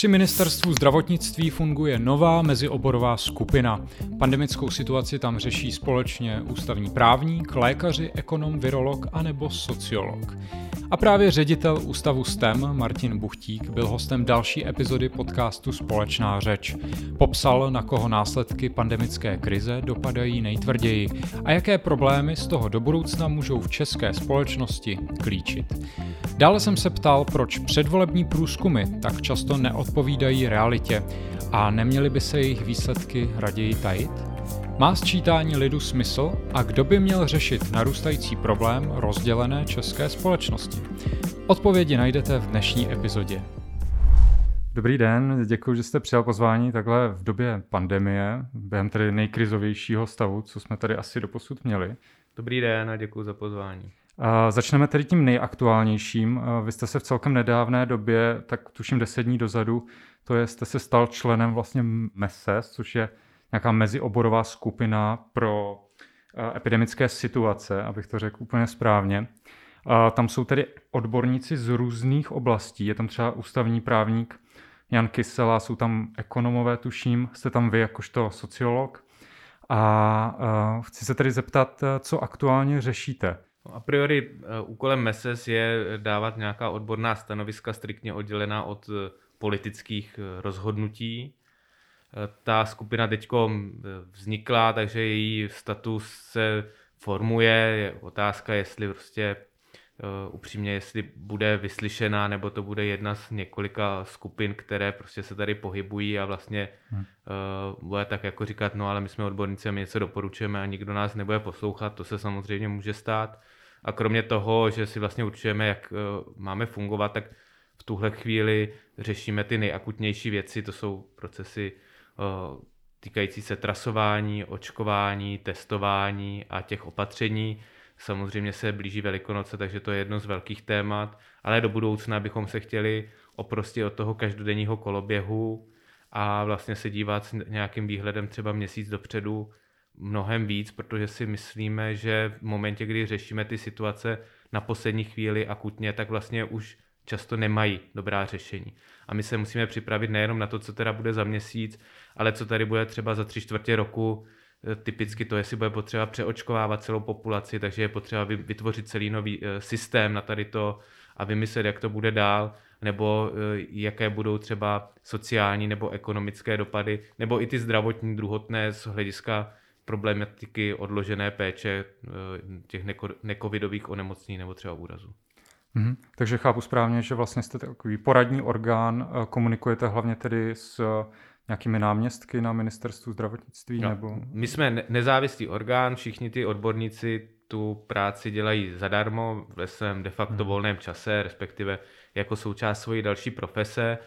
Při ministerstvu zdravotnictví funguje nová mezioborová skupina. Pandemickou situaci tam řeší společně ústavní právník, lékaři, ekonom, virolog a nebo sociolog. A právě ředitel ústavu STEM Martin Buchtík byl hostem další epizody podcastu Společná řeč. Popsal, na koho následky pandemické krize dopadají nejtvrději a jaké problémy z toho do budoucna můžou v české společnosti klíčit. Dále jsem se ptal, proč předvolební průzkumy tak často neodpovídají realitě a neměly by se jejich výsledky raději tajit? Má sčítání lidu smysl a kdo by měl řešit narůstající problém rozdělené české společnosti? Odpovědi najdete v dnešní epizodě. Dobrý den, děkuji, že jste přijal pozvání takhle v době pandemie, během tedy nejkrizovějšího stavu, co jsme tady asi doposud měli. Dobrý den a děkuji za pozvání. A začneme tedy tím nejaktuálnějším. Vy jste se v celkem nedávné době, tak tuším deset dní dozadu, to je, jste se stal členem vlastně MESES, což je nějaká mezioborová skupina pro eh, epidemické situace, abych to řekl úplně správně. Tam jsou tedy odborníci z různých oblastí. Je tam třeba ústavní právník Jan Kysela, jsou tam ekonomové, tuším, jste tam vy jakožto sociolog. A uh, chci se tedy zeptat, eh, co aktuálně řešíte. A priori úkolem MESES je dávat nějaká odborná stanoviska striktně oddělená od politických rozhodnutí ta skupina teď vznikla, takže její status se formuje. Je otázka, jestli prostě uh, upřímně, jestli bude vyslyšená, nebo to bude jedna z několika skupin, které prostě se tady pohybují a vlastně hmm. uh, bude tak jako říkat, no ale my jsme odborníci a my něco doporučujeme a nikdo nás nebude poslouchat, to se samozřejmě může stát. A kromě toho, že si vlastně určujeme, jak uh, máme fungovat, tak v tuhle chvíli řešíme ty nejakutnější věci, to jsou procesy týkající se trasování, očkování, testování a těch opatření. Samozřejmě se blíží Velikonoce, takže to je jedno z velkých témat, ale do budoucna bychom se chtěli oprostit od toho každodenního koloběhu a vlastně se dívat s nějakým výhledem třeba měsíc dopředu mnohem víc, protože si myslíme, že v momentě, kdy řešíme ty situace na poslední chvíli akutně, tak vlastně už často nemají dobrá řešení. A my se musíme připravit nejenom na to, co teda bude za měsíc, ale co tady bude třeba za tři čtvrtě roku, eh, typicky to, jestli bude potřeba přeočkovávat celou populaci, takže je potřeba vytvořit celý nový eh, systém na tady to a vymyslet, jak to bude dál, nebo eh, jaké budou třeba sociální nebo ekonomické dopady, nebo i ty zdravotní druhotné z hlediska problematiky odložené péče těch nekovidových onemocnění nebo třeba úrazu. Mm-hmm. Takže chápu správně, že vlastně jste takový poradní orgán, komunikujete hlavně tedy s nějakými náměstky na ministerstvu zdravotnictví? No, nebo... My jsme nezávislý orgán, všichni ty odborníci tu práci dělají zadarmo ve svém de facto hmm. volném čase, respektive jako součást svojí další profese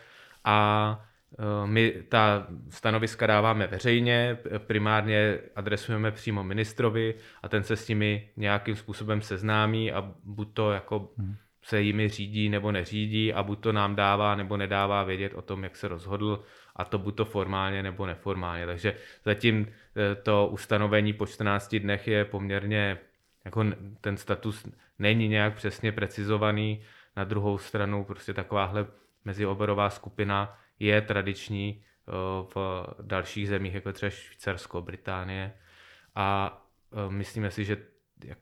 a eh, my ta stanoviska dáváme veřejně, primárně adresujeme přímo ministrovi a ten se s nimi nějakým způsobem seznámí a buď to jako hmm se jimi řídí nebo neřídí a buď to nám dává nebo nedává vědět o tom, jak se rozhodl a to buď to formálně nebo neformálně. Takže zatím eh, to ustanovení po 14 dnech je poměrně, jako ten status není nějak přesně precizovaný. Na druhou stranu prostě takováhle mezioborová skupina je tradiční eh, v dalších zemích, jako třeba Švýcarsko, Británie a eh, myslíme si, že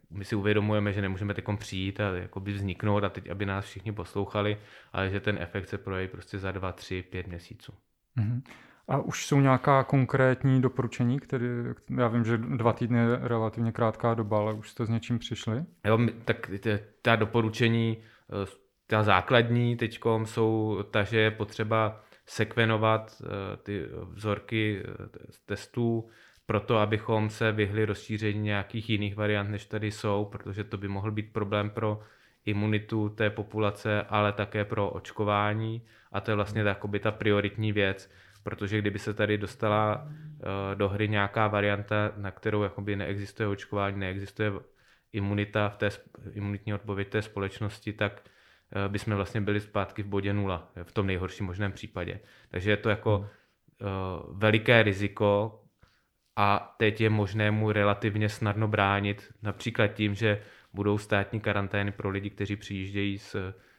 my si uvědomujeme, že nemůžeme teď přijít a jakoby vzniknout a teď, aby nás všichni poslouchali, ale že ten efekt se projeví prostě za dva, tři, pět měsíců. Mm-hmm. A už jsou nějaká konkrétní doporučení, které, já vím, že dva týdny je relativně krátká doba, ale už jste s něčím přišli? Jo, tak ta doporučení, eh, ta základní teď jsou ta, že je potřeba sekvenovat eh, ty vzorky eh, testů proto, abychom se vyhli rozšíření nějakých jiných variant, než tady jsou, protože to by mohl být problém pro imunitu té populace, ale také pro očkování. A to je vlastně takoby ta prioritní věc, protože kdyby se tady dostala uh, do hry nějaká varianta, na kterou jakoby neexistuje očkování, neexistuje imunita v té, imunitní odpověď té společnosti, tak uh, bychom vlastně byli zpátky v bodě nula, v tom nejhorším možném případě. Takže je to jako uh, veliké riziko, a teď je možné mu relativně snadno bránit, například tím, že budou státní karantény pro lidi, kteří přijíždějí z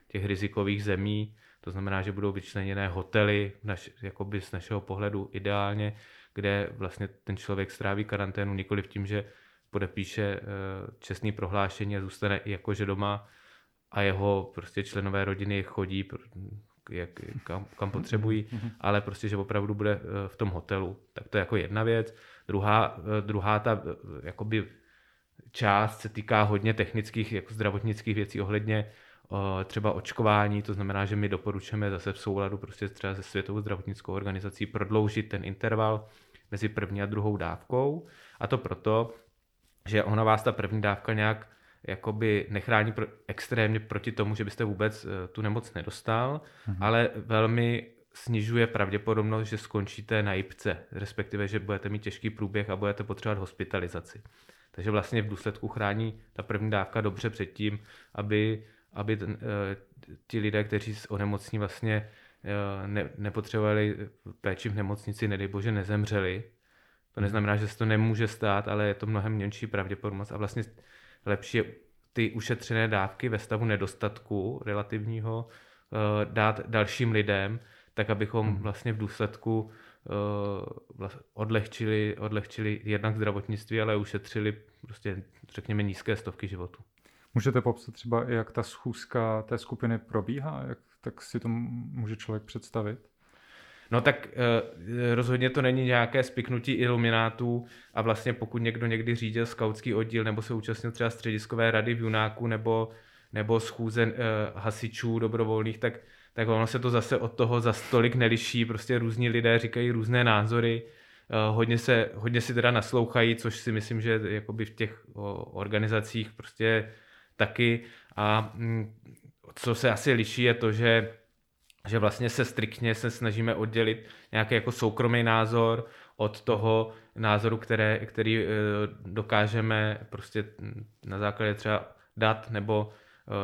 těch rizikových zemí, to znamená, že budou vyčleněné hotely, naš, jakoby z našeho pohledu ideálně, kde vlastně ten člověk stráví karanténu nikoli v tím, že podepíše eh, čestný prohlášení a zůstane jakože doma a jeho prostě členové rodiny chodí jak, kam, kam potřebují, ale prostě, že opravdu bude eh, v tom hotelu. Tak to je jako jedna věc. Druhá, eh, druhá ta jakoby část se týká hodně technických, jako zdravotnických věcí ohledně třeba očkování, to znamená, že my doporučujeme zase v souladu prostě třeba se Světovou zdravotnickou organizací prodloužit ten interval mezi první a druhou dávkou. A to proto, že ona vás ta první dávka nějak jakoby nechrání pro, extrémně proti tomu, že byste vůbec eh, tu nemoc nedostal, mm-hmm. ale velmi snižuje pravděpodobnost, že skončíte na jipce, respektive, že budete mít těžký průběh a budete potřebovat hospitalizaci. Takže vlastně v důsledku chrání ta první dávka dobře před tím, aby, aby ten, eh, ti lidé, kteří onemocní vlastně eh, ne, nepotřebovali péči v nemocnici, nedej bože, nezemřeli. To mhm. neznamená, že se to nemůže stát, ale je to mnohem menší pravděpodobnost a vlastně lepší je ty ušetřené dávky ve stavu nedostatku relativního eh, dát dalším lidem, tak abychom hmm. vlastně v důsledku odlehčili, odlehčili jednak zdravotnictví, ale ušetřili prostě, řekněme, nízké stovky životů. Můžete popsat třeba, jak ta schůzka té skupiny probíhá? Jak tak si to může člověk představit? No tak eh, rozhodně to není nějaké spiknutí iluminátů a vlastně pokud někdo někdy řídil skautský oddíl nebo se účastnil třeba střediskové rady v Junáku nebo, nebo schůze eh, hasičů dobrovolných, tak, tak ono se to zase od toho za stolik neliší, prostě různí lidé říkají různé názory, eh, hodně, se, hodně si teda naslouchají, což si myslím, že jakoby v těch organizacích prostě taky. A mm, co se asi liší je to, že že vlastně se striktně se snažíme oddělit nějaký jako soukromý názor od toho názoru, které, který eh, dokážeme prostě na základě třeba dat nebo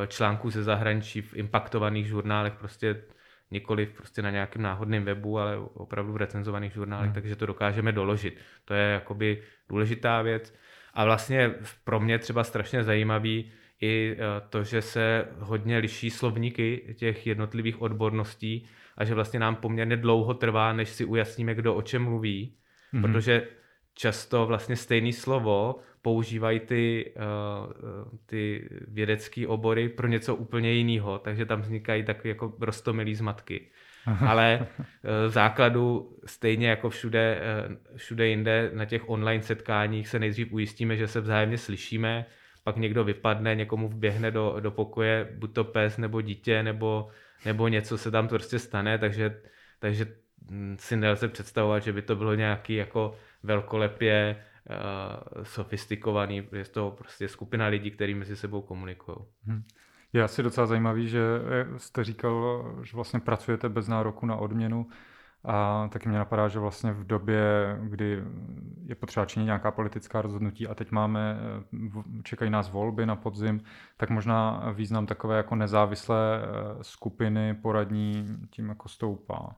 článků ze zahraničí v impaktovaných žurnálech prostě nikoli prostě na nějakém náhodném webu, ale opravdu v recenzovaných žurnálech, hmm. takže to dokážeme doložit. To je jakoby důležitá věc. A vlastně pro mě třeba strašně zajímavý i eh, to, že se hodně liší slovníky těch jednotlivých odborností a že vlastně nám poměrně dlouho trvá, než si ujasníme, kdo o čem mluví, mm-hmm. protože často vlastně stejné slovo používají ty, uh, ty vědecké obory pro něco úplně jiného, takže tam vznikají takové jako rostomilý zmatky. Ale v základu stejně jako všude, všude jinde na těch online setkáních se nejdřív ujistíme, že se vzájemně slyšíme, pak někdo vypadne, někomu vběhne do, do pokoje, buď to pes nebo dítě, nebo, nebo něco se tam prostě stane, takže, takže mm, si nelze představovat, že by to bylo nějaký jako velkolepě uh, sofistikovaný, je to prostě skupina lidí, kteří mezi sebou komunikují. Hmm. Je asi docela zajímavý, že eh, jste říkal, že vlastně pracujete bez nároku na odměnu. A taky mě napadá, že vlastně v době, kdy je potřeba činit nějaká politická rozhodnutí a teď máme, čekají nás volby na podzim, tak možná význam takové jako nezávislé eh, skupiny poradní tím jako stoupá.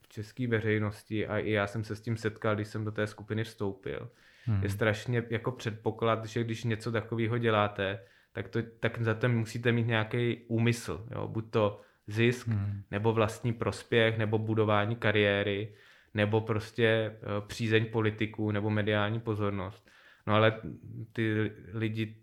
V české veřejnosti a i já jsem se s tím setkal, když jsem do té skupiny vstoupil. Hmm. Je strašně jako předpoklad, že když něco takového děláte, tak, to, tak za to musíte mít nějaký úmysl. Jo? Buď to zisk, hmm. nebo vlastní prospěch, nebo budování kariéry, nebo prostě eh, přízeň politiků, nebo mediální pozornost. No ale ty lidi,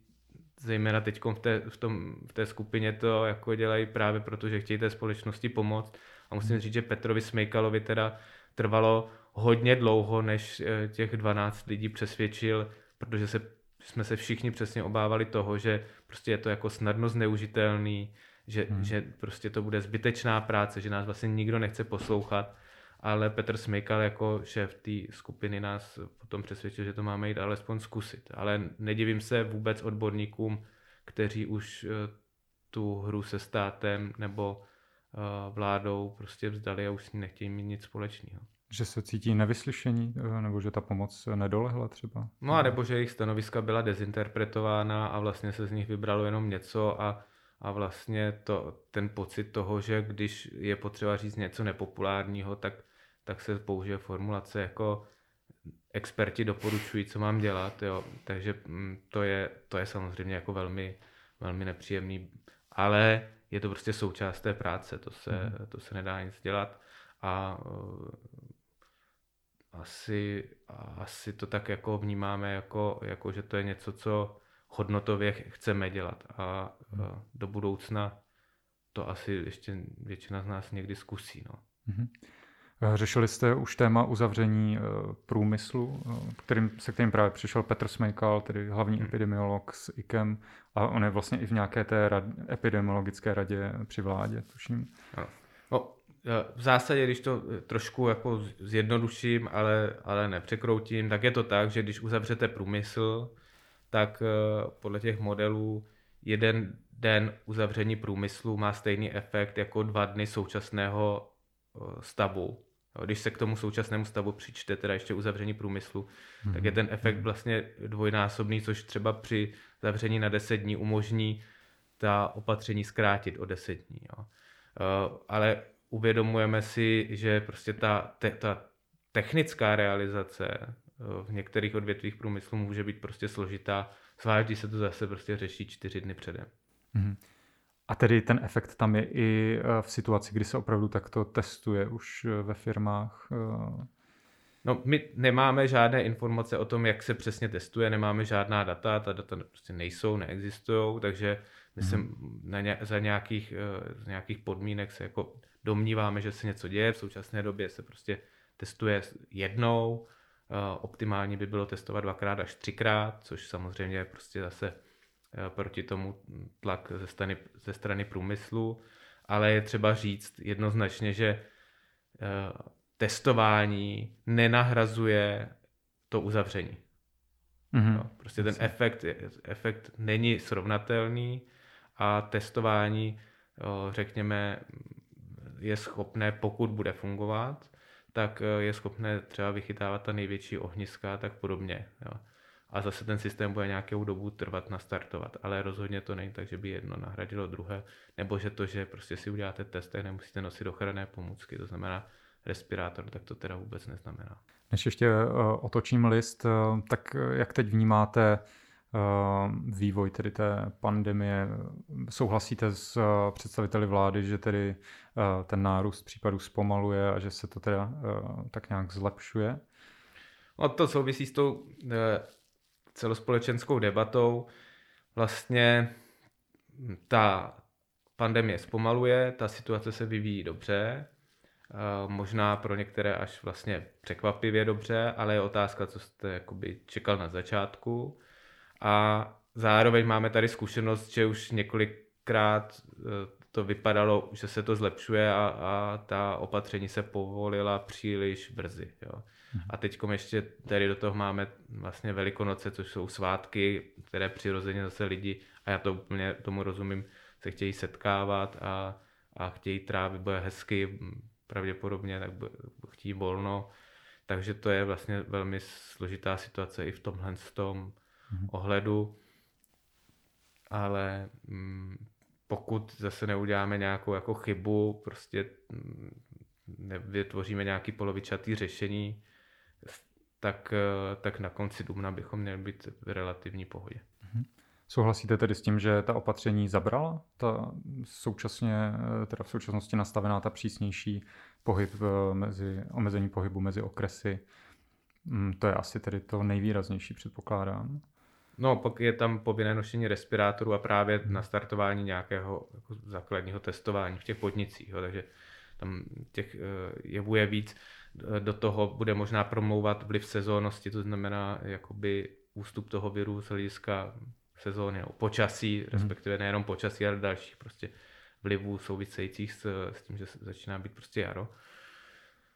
zejména teď v té, v, tom, v té skupině to jako dělají právě proto, že chtějí té společnosti pomoct. A musím hmm. říct, že Petrovi Smejkalovi teda trvalo hodně dlouho, než eh, těch 12 lidí přesvědčil, protože se, jsme se všichni přesně obávali toho, že prostě je to jako snadno zneužitelný, že, hmm. že prostě to bude zbytečná práce, že nás vlastně nikdo nechce poslouchat, ale Petr Smejkal jako šéf té skupiny nás potom přesvědčil, že to máme jít alespoň zkusit. Ale nedivím se vůbec odborníkům, kteří už eh, tu hru se státem nebo eh, vládou prostě vzdali a už s ní nechtějí mít nic společného. Že se cítí nevyslyšení, eh, nebo že ta pomoc nedolehla třeba? No a nebo že jejich stanoviska byla dezinterpretována a vlastně se z nich vybralo jenom něco a a vlastně to, ten pocit toho, že když je potřeba říct něco nepopulárního, tak, tak se použije formulace jako experti doporučují, co mám dělat, jo. takže mm, to je, to je samozřejmě jako velmi, velmi nepříjemný, ale je to prostě součást té práce, to se, mm. to se nedá nic dělat a asi, asi to tak jako vnímáme, jako, jako že to je něco, co hodnotově chceme dělat a uh, do budoucna to asi ještě většina z nás někdy zkusí. No. Mm-hmm. Řešili jste už téma uzavření uh, průmyslu, uh, kterým, se kterým právě přišel Petr Smejkal, tedy hlavní hmm. epidemiolog s IKEM, a on je vlastně i v nějaké té rad, epidemiologické radě při vládě, tuším. Ano. No, v zásadě, když to trošku jako zjednoduším, ale, ale nepřekroutím, tak je to tak, že když uzavřete průmysl, tak podle těch modelů jeden den uzavření průmyslu má stejný efekt jako dva dny současného stavu. Když se k tomu současnému stavu přičte teda ještě uzavření průmyslu, mm-hmm. tak je ten efekt mhm. vlastně dvojnásobný, což třeba při zavření na 10 dní umožní ta opatření zkrátit o 10 dní. Jo. Ale uvědomujeme si, že prostě ta, te, ta technická realizace v některých odvětvích průmyslu může být prostě složitá, zvlášť když se to zase prostě řeší čtyři dny předem. Mm-hmm. A tedy ten efekt tam je i eh, v situaci, kdy se opravdu takto testuje už eh, ve firmách? Eh. No, my nemáme žádné informace o tom, jak se přesně testuje, nemáme žádná data, ta data prostě nejsou, neexistují, takže my hmm. se mhm. na ně, za nějakých, z nějakých podmínek se jako domníváme, že se něco děje. V současné době se prostě testuje jednou, optimální by bylo testovat dvakrát až třikrát, což samozřejmě je prostě zase Eh, proti tomu tlak ze strany, ze strany průmyslu, ale je třeba říct jednoznačně, že eh, testování nenahrazuje to uzavření. Mm-hmm. No, prostě ten efekt, efekt není srovnatelný a testování, řekněme, je schopné, pokud bude fungovat, tak eh, je schopné třeba vychytávat ta největší ohniska a tak podobně. Jo a zase ten systém bude nějakou dobu trvat nastartovat. Ale rozhodně to není tak, že by jedno nahradilo druhé, nebo že to, že prostě si uděláte test, tak nemusíte nosit ochranné pomůcky, to znamená respirátor, tak to teda vůbec neznamená. Než ještě uh, otočím list, uh, tak jak teď vnímáte vývoj tedy té pandemie? Souhlasíte s představiteli vlády, že tedy ten nárůst případů zpomaluje a že se to teda tak nějak zlepšuje? No to souvisí s tou celospolečenskou debatou. Vlastně ta pandemie zpomaluje, ta situace se vyvíjí dobře, možná pro některé až vlastně překvapivě dobře, ale je otázka, co jste jakoby čekal na začátku. A zároveň máme tady zkušenost, že už několikrát e, to vypadalo, že se to zlepšuje a, a ta opatření se povolila příliš brzy. Jo. Mhm. A teď ještě tady do toho máme vlastně Velikonoce, což jsou svátky, které přirozeně zase lidi, a já to úplně tomu rozumím, se chtějí setkávat a, a chtějí trávit, bude hezky, pravděpodobně, tak chtějí volno. Takže to je vlastně velmi složitá situace i v tomhle tom mm-hmm. ohledu. Ale mm, pokud zase neuděláme nějakou jako chybu, prostě mm, nevytvoříme nějaký polovičatý řešení, tak, eh, tak na konci dubna bychom měli být v relativní pohodě. Mhm. Souhlasíte tedy s tím, že ta opatření zabrala? Ta současně, eh, teda v současnosti nastavená ta přísnější pohyb eh, mezi, omezení pohybu mezi okresy, mm, to je asi tedy to nejvýraznější, předpokládám. No, pak je tam povinné nošení respirátoru a právě hmm. nastartování nějakého jako základního testování v těch podnicích, jo, takže tam těch jevů je víc do toho bude možná promlouvat vliv sezónnosti, to znamená jakoby ústup toho viru z hlediska sezóny, no, počasí, hmm. respektive nejenom počasí, ale dalších prostě vlivů souvisejících s, s tím, že začíná být prostě jaro.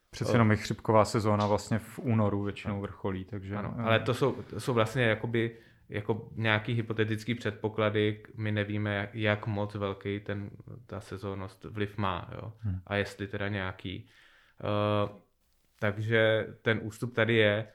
Přece jenom je chřipková sezóna vlastně v únoru většinou vrcholí, takže... Ano, ale to jsou, to jsou vlastně jakoby jako nějaký hypotetický předpoklady, my nevíme, jak, moc velký ten, ta sezónnost vliv má, jo? Hmm. a jestli teda nějaký. Uh, takže ten ústup tady je.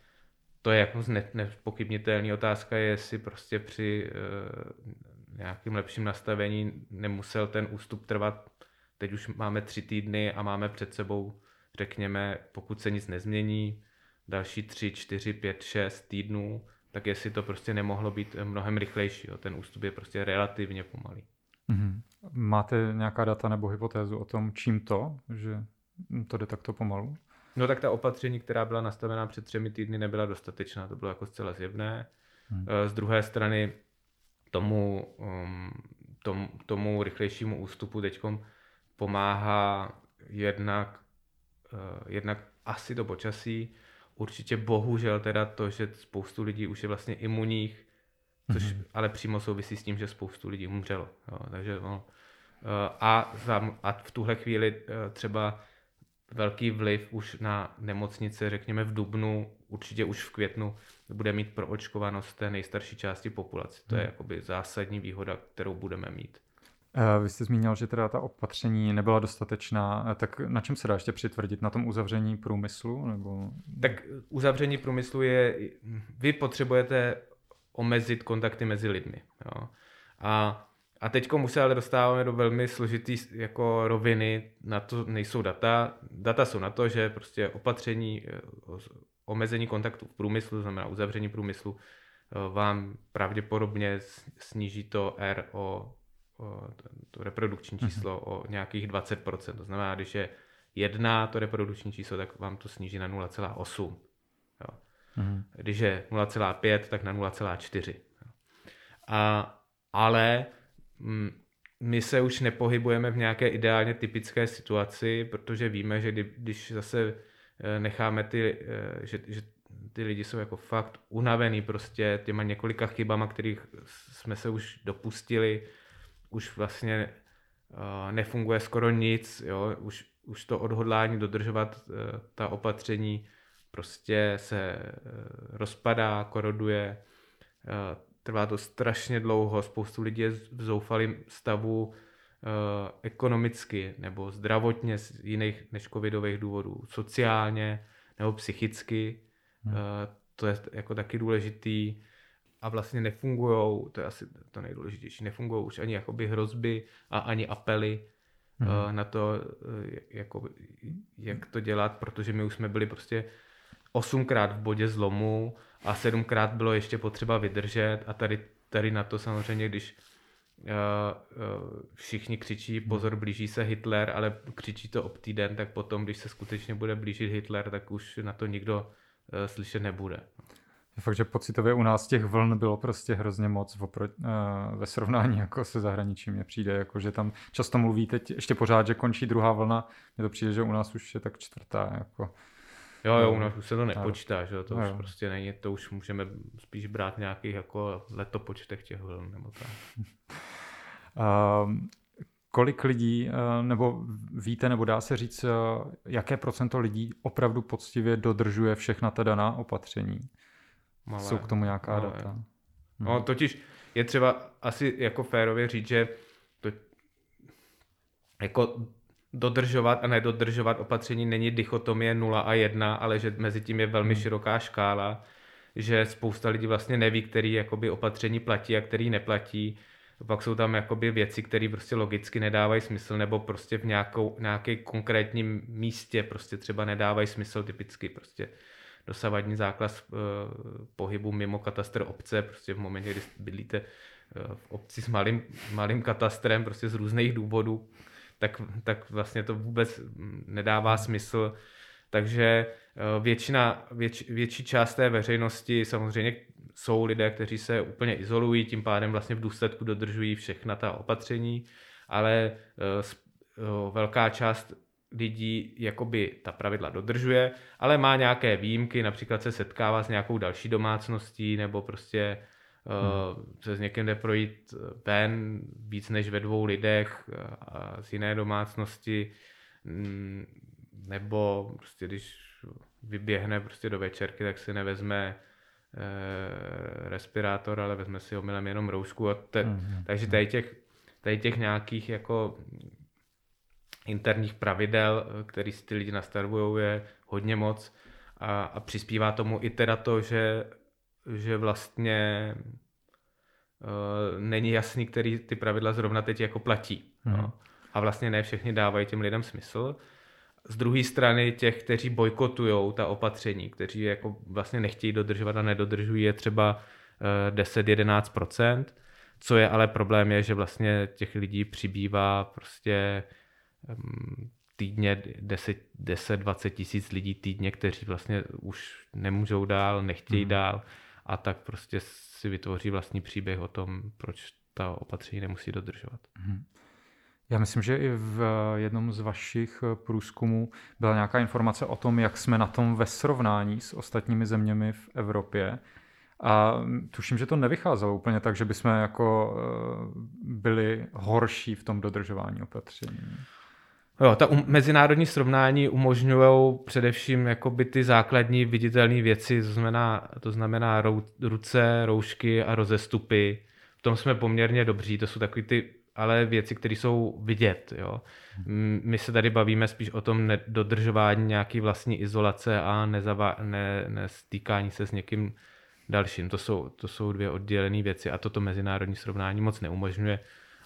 To je jako nepochybnitelný otázka, je, jestli prostě při uh, nějakým lepším nastavení nemusel ten ústup trvat. Teď už máme tři týdny a máme před sebou, řekněme, pokud se nic nezmění, další tři, čtyři, pět, šest týdnů, tak jestli to prostě nemohlo být mnohem rychlejší. Jo. Ten ústup je prostě relativně pomalý. Mm-hmm. Máte nějaká data nebo hypotézu o tom, čím to, že to jde takto pomalu? No tak ta opatření, která byla nastavená před třemi týdny, nebyla dostatečná, to bylo jako zcela zjevné. Hmm. Eh, z druhé strany tomu, um, tom, tomu rychlejšímu ústupu teď pomáhá jednak, uh, jednak asi to počasí, určitě bohužel teda to, že spoustu lidí už je vlastně imunních, což mm-hmm. ale přímo souvisí s tím, že spoustu lidí umřelo. Jo, takže no, a, za, a v tuhle chvíli třeba velký vliv už na nemocnice, řekněme v Dubnu, určitě už v květnu, bude mít proočkovanost té nejstarší části populace. To je hmm. jakoby zásadní výhoda, kterou budeme mít. Eh, vy jste zmínil, že teda ta opatření nebyla dostatečná, eh, tak na čem se dá ještě přitvrdit? Na tom uzavření průmyslu? Nebo... Tak uzavření průmyslu je, vy potřebujete omezit kontakty mezi lidmi. Jo? A a teď se ale dostáváme do velmi složitý jako roviny, na to nejsou data. Data jsou na to, že prostě opatření, eh, omezení kontaktu v průmyslu, to znamená uzavření průmyslu, vám pravděpodobně sníží to R o to reprodukční mhm. číslo mm-hmm. o nějakých 20%. To znamená, když je jedna to reprodukční číslo, tak vám to sníží na 0,8. Jo. Mm-hmm. Když je 0,5, tak na 0,4. A, ale Mm, my se už nepohybujeme v nějaké ideálně typické situaci, protože víme, že když zase eh, necháme ty, eh, že, že ty lidi jsou jako fakt unavený prostě těma několika chybama, kterých jsme se už dopustili, už vlastně eh, nefunguje skoro nic, jo? Už, už to odhodlání dodržovat ta opatření prostě se rozpadá, koroduje, Trvá to strašně dlouho, spoustu lidí je v zoufalém stavu uh, ekonomicky nebo zdravotně z jiných než covidových důvodů, sociálně nebo psychicky. Hmm. Uh, to je jako taky důležitý a vlastně nefungují, to je asi to nejdůležitější, nefungují už ani jakoby hrozby a ani apely hmm. uh, na to, uh, jako, jak to dělat, protože my už jsme byli prostě osmkrát v bodě zlomu a sedmkrát bylo ještě potřeba vydržet a tady, tady na to samozřejmě, když uh, uh, všichni křičí hmm. pozor, blíží se Hitler, ale křičí to ob týden, tak potom, když se skutečně bude blížit Hitler, tak už na to nikdo uh, slyšet nebude. Je fakt, že pocitově u nás těch vln bylo prostě hrozně moc opro- uh, ve srovnání jako se zahraničím. Mně přijde, jako, že tam často mluví teď ještě pořád, že končí druhá vlna. Mně to přijde, že u nás už je tak čtvrtá. Jako. Jo, jo, u nás už se to nepočítá, že to no, už jo. prostě není, to už můžeme spíš brát nějakých jako letopočtech těch vln nebo tak. um, kolik lidí, eh, nebo víte, nebo dá se říct, eh, jaké procento lidí opravdu poctivě dodržuje všechna ta daná opatření? Malé, Jsou k tomu nějaká malé. data? No, hmm. totiž je třeba asi jako férově říct, že to, jako dodržovat a nedodržovat opatření není dichotomie 0 a 1, ale že mezi tím je velmi hmm. široká škála, že spousta lidí vlastně neví, který jakoby opatření platí a který neplatí. Pak jsou tam jakoby věci, které prostě logicky nedávají smysl, nebo prostě v nějakou, nějaké konkrétním místě prostě třeba nedávají smysl typicky prostě dosavadní základ uh, pohybu mimo katastr obce, prostě v momentě, kdy bydlíte uh, v obci s malým, malým katastrem, prostě z různých důvodů, tak, tak vlastně to vůbec nedává smysl. Takže eh, většina, věč, větší část té veřejnosti samozřejmě jsou lidé, kteří se úplně izolují, tím pádem vlastně v důsledku dodržují všechna ta opatření, ale eh, eh, velká část lidí jakoby ta pravidla dodržuje, ale má nějaké výjimky, například se setkává s nějakou další domácností nebo prostě Hmm. se s někým jde projít ven víc než ve dvou lidech a z jiné domácnosti, mm, nebo prostě když vyběhne prostě do večerky, tak si nevezme e, respirátor, ale vezme si omylem jenom roušku. A te, mm-hmm. Takže tady těch, tady těch nějakých jako interních pravidel, který si ty lidi nastavují, je hodně moc a, a přispívá tomu i teda to, že že vlastně uh, není jasný, který ty pravidla zrovna teď jako platí. Mm. No. A vlastně ne všechny dávají těm lidem smysl. Z druhé strany těch, kteří bojkotují ta opatření, kteří jako vlastně nechtějí dodržovat a nedodržují, je třeba uh, eh, 10-11%, Co je ale problém je, že vlastně těch lidí přibývá prostě týdně 10-20 tisíc lidí týdně, kteří vlastně už nemůžou dál, nechtějí mm. dál a tak prostě si vytvoří vlastní příběh o tom, proč ta opatření nemusí dodržovat. Mm. Já myslím, že i v jednom z vašich průzkumů byla nějaká informace o tom, jak jsme na tom ve srovnání s ostatními zeměmi v Evropě. A tuším, že to nevycházelo úplně tak, že bychom jako eh, byli horší v tom dodržování opatření. Jo, ta um, mezinárodní srovnání umožňují především jakoby ty základní viditelné věci, to znamená, to znamená rou, ruce, roušky a rozestupy. V tom jsme poměrně dobří, to jsou takové ty ale věci, které jsou vidět. Jo. My se tady bavíme spíš o tom dodržování nějaké vlastní izolace a nezava, ne, nestýkání se s někým dalším. To jsou, to jsou dvě oddělené věci a toto mezinárodní srovnání moc neumožňuje,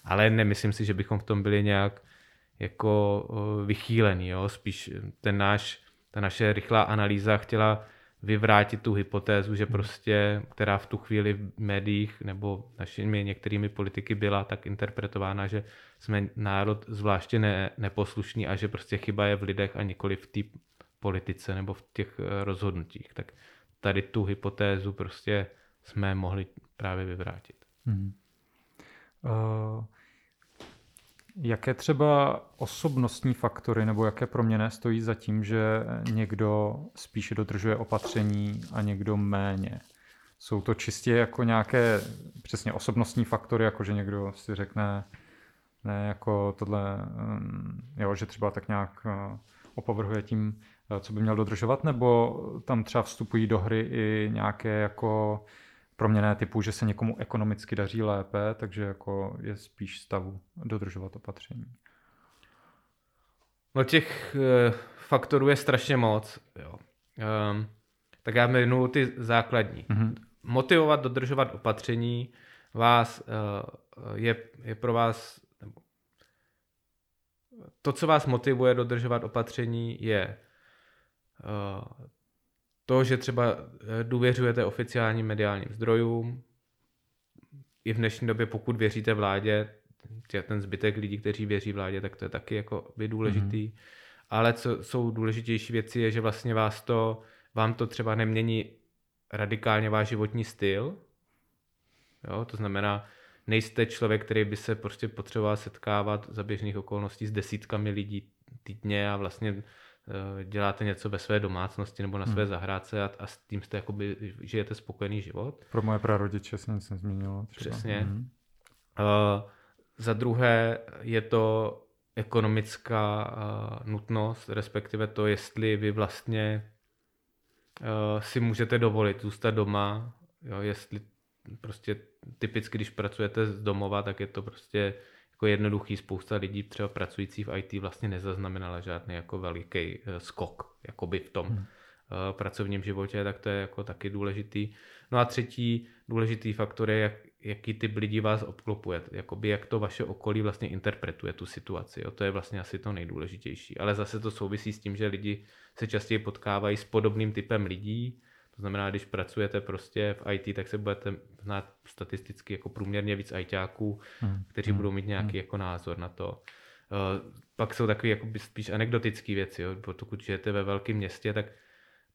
ale nemyslím si, že bychom v tom byli nějak jako vychýlený. Jo. Spíš ten náš, ta naše rychlá analýza chtěla vyvrátit tu hypotézu, že hmm. prostě, která v tu chvíli v médiích nebo našimi některými politiky byla tak interpretována, že jsme národ zvláště ne, neposlušný a že prostě chyba je v lidech a nikoli v té politice nebo v těch eh, rozhodnutích. Tak tady tu hypotézu prostě jsme mohli právě vyvrátit. Hmm. Uh, Jaké třeba osobnostní faktory nebo jaké proměny stojí za tím, že někdo spíše dodržuje opatření a někdo méně? Jsou to čistě jako nějaké přesně osobnostní faktory, jako že někdo si řekne, ne jako tohle, mm, jo, že třeba tak nějak eh, opovrhuje tím, eh, co by měl dodržovat, nebo tam třeba vstupují do hry i nějaké jako proměné typu, že se někomu ekonomicky daří lépe, takže jako je spíš stavu dodržovat opatření. No těch e, faktorů je strašně moc. Jo. Um, tak já jmenuji ty základní. Mm-hmm. Motivovat dodržovat opatření vás uh, je, je pro vás nebo, to, co vás motivuje dodržovat opatření, je uh, to, že třeba eh, důvěřujete oficiálním mediálním zdrojům, i v dnešní době, pokud věříte vládě, ten zbytek lidí, kteří věří vládě, tak to je taky jako by důležitý. Mm-hmm. Ale co jsou důležitější věci, je, že vlastně vás to, vám to třeba nemění radikálně váš životní styl. Jo, to znamená, nejste člověk, který by se prostě potřeboval setkávat za běžných okolností s desítkami lidí týdně a vlastně děláte něco ve své domácnosti nebo na své hmm. zahrádce a, a s tím jste jakoby žijete spokojený život. Pro moje prarodiče se nic nezměnilo. Třeba. Přesně. Hmm. Uh, za druhé je to ekonomická uh, nutnost, respektive to, jestli vy vlastně uh, si můžete dovolit zůstat doma, jo, jestli prostě typicky, když pracujete z domova, tak je to prostě jako jednoduchý. Spousta lidí třeba pracující v IT vlastně nezaznamenala žádný jako veliký eh, skok jakoby v tom hmm. Eh, pracovním životě, tak to je jako taky důležitý. No a třetí důležitý faktor je, jak, jaký typ lidí vás obklopuje, jakoby jak to vaše okolí vlastně interpretuje tu situaci. Jo? To je vlastně asi to nejdůležitější. Ale zase to souvisí s tím, že lidi se častěji potkávají s podobným typem lidí, to znamená, když pracujete prostě v IT, tak se budete znát statisticky jako průměrně víc ITáků, hmm. kteří hmm. budou mít nějaký hmm. jako názor na to. Uh, pak jsou takové jako spíš anekdotické věci. Jo? Pokud žijete ve velkém městě, tak,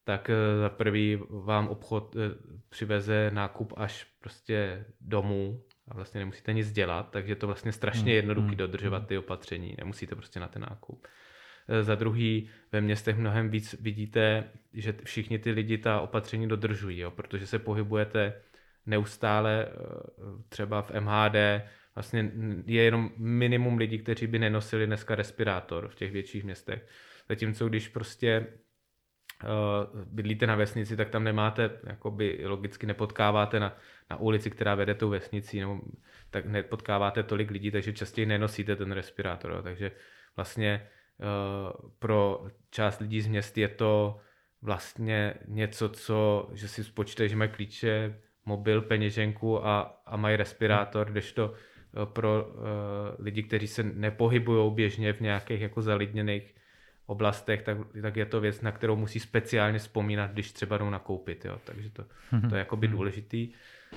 tak uh, za prvý vám obchod uh, přiveze nákup až prostě domů a vlastně nemusíte nic dělat, takže to vlastně strašně hmm. jednoduché hmm. dodržovat ty opatření. Nemusíte prostě na ten nákup. Eh, za druhý ve městech mnohem víc vidíte, že všichni ty lidi ta opatření dodržují, jo, protože se pohybujete neustále eh, třeba v MHD, vlastně je jenom minimum lidí, kteří by nenosili dneska respirátor v těch větších městech. Zatímco když prostě uh, bydlíte na vesnici, tak tam nemáte, jakoby logicky nepotkáváte na, na ulici, která vede tou vesnicí, nebo tak nepotkáváte tolik lidí, takže častěji nenosíte ten respirátor. Takže vlastně Eh, pro část lidí z měst je to vlastně něco, co, že si spočítají, že mají klíče, mobil, peněženku a, a mají respirátor, kdežto eh, pro uh, lidi, kteří se nepohybují běžně v nějakých jako zalidněných oblastech, tak, tak je to věc, na kterou musí speciálně vzpomínat, když třeba jdou nakoupit. Jo. Takže to, to je jakoby mhm. důležitý.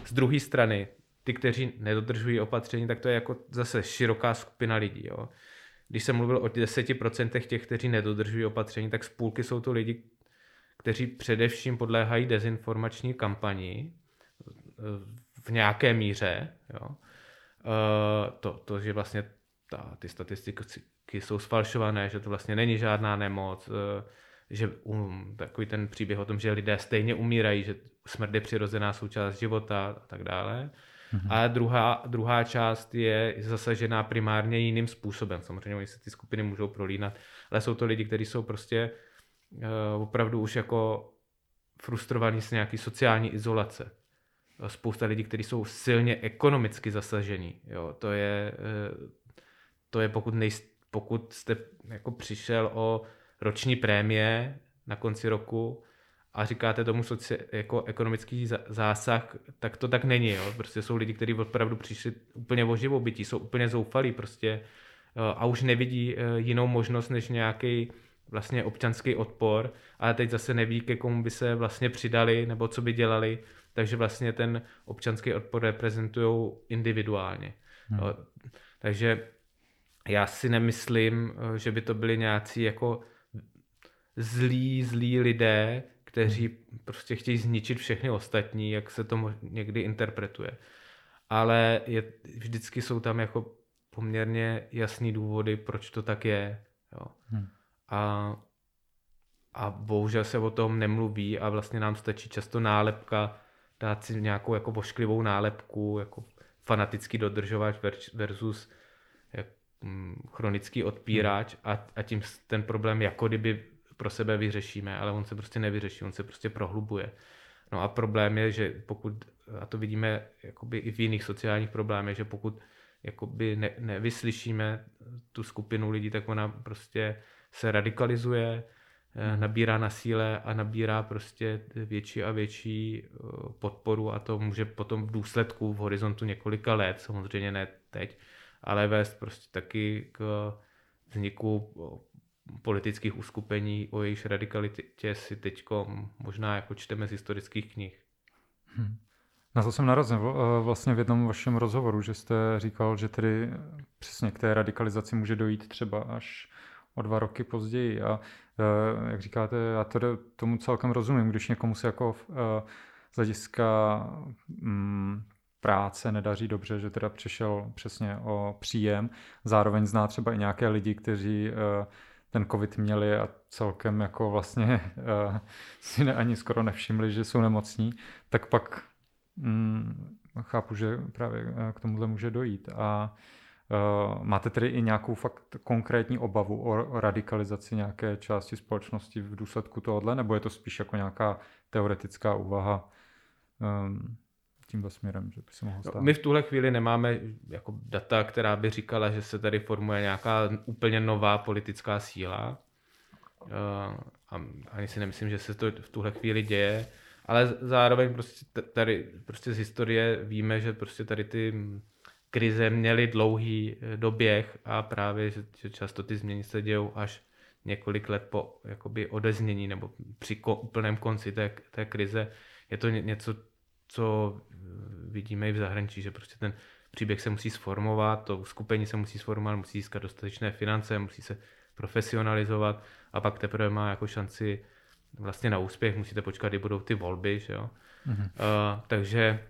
Z druhé strany, ty, kteří nedodržují opatření, tak to je jako zase široká skupina lidí. Jo. Když jsem mluvil o 10% těch, kteří nedodržují opatření, tak z půlky jsou to lidi, kteří především podléhají dezinformační kampani v nějaké míře. Jo. Eh, to, to, že vlastně ta, ty statistiky jsou sfalšované, že to vlastně není žádná nemoc, eh, že um, takový ten příběh o tom, že lidé stejně umírají, že smrt je přirozená součást života a tak dále. Mm-hmm. A druhá, druhá část je zasažená primárně jiným způsobem. Samozřejmě oni se ty skupiny můžou prolínat, ale jsou to lidi, kteří jsou prostě uh, opravdu už jako frustrovaní z nějaký sociální izolace. Spousta lidí, kteří jsou silně ekonomicky zasažení. Jo, to je, uh, to je pokud, nejst, pokud jste jako přišel o roční prémie na konci roku a říkáte tomu soci, jako ekonomický zásah, tak to tak není. Jo? Prostě jsou lidi, kteří opravdu přišli úplně o živobytí, jsou úplně zoufalí prostě eh, a už nevidí eh, jinou možnost než nějaký vlastně občanský odpor, ale teď zase neví, ke komu by se vlastně přidali nebo co by dělali, takže vlastně ten občanský odpor reprezentují individuálně. Hmm. Takže já si nemyslím, eh, že by to byli nějací jako zlí, zlí lidé, kteří prostě chtějí zničit všechny ostatní, jak se to někdy interpretuje. Ale je, vždycky jsou tam jako poměrně jasný důvody, proč to tak je. Jo. Hmm. A, a bohužel se o tom nemluví a vlastně nám stačí často nálepka, dát si nějakou jako vošklivou nálepku, jako fanatický dodržovač versus hm, chronický odpírač hmm. a, a tím ten problém jako kdyby pro sebe vyřešíme, ale on se prostě nevyřeší, on se prostě prohlubuje. No a problém je, že pokud, a to vidíme jakoby i v jiných sociálních problémech, že pokud jakoby ne, nevyslyšíme tu skupinu lidí, tak ona prostě se radikalizuje, eh, hmm. nabírá na síle a nabírá prostě větší a větší eh, podporu a to může potom v důsledku v horizontu několika let, samozřejmě ne teď, ale vést prostě taky k vzniku politických uskupení, o jejich radikalitě si teď možná jako čteme z historických knih. Hmm. Na to jsem narazil eh, vlastně v jednom vašem rozhovoru, že jste říkal, že tedy přesně k té radikalizaci může dojít třeba až o dva roky později. A eh, jak říkáte, já to tomu celkem rozumím, když někomu se jako eh, z hlediska mm, práce nedaří dobře, že teda přišel přesně o příjem. Zároveň zná třeba i nějaké lidi, kteří ten covid měli a celkem jako vlastně uh, si ne, ani skoro nevšimli, že jsou nemocní, tak pak mm, chápu, že právě eh, k tomuhle může dojít. A uh, máte tedy i nějakou fakt konkrétní obavu o, o radikalizaci nějaké části společnosti v důsledku tohohle, nebo je to spíš jako nějaká teoretická úvaha? Um, tímhle směrem, že by se mohlo stát. No, my v tuhle chvíli nemáme jako data, která by říkala, že se tady formuje nějaká úplně nová politická síla. Uh, a ani si nemyslím, že se to v tuhle chvíli děje, ale zároveň prostě tady prostě z historie víme, že prostě tady ty krize měly dlouhý eh, doběh a právě, že, že často ty změny se dějou až několik let po jakoby odeznění nebo při ko, úplném konci té, té krize. Je to něco, co vidíme i v zahraničí, že prostě ten příběh se musí sformovat, to skupení se musí sformovat, musí získat dostatečné finance, musí se profesionalizovat a pak teprve má jako šanci vlastně na úspěch, musíte počkat, kdy budou ty volby, že jo. Mm-hmm. Uh, takže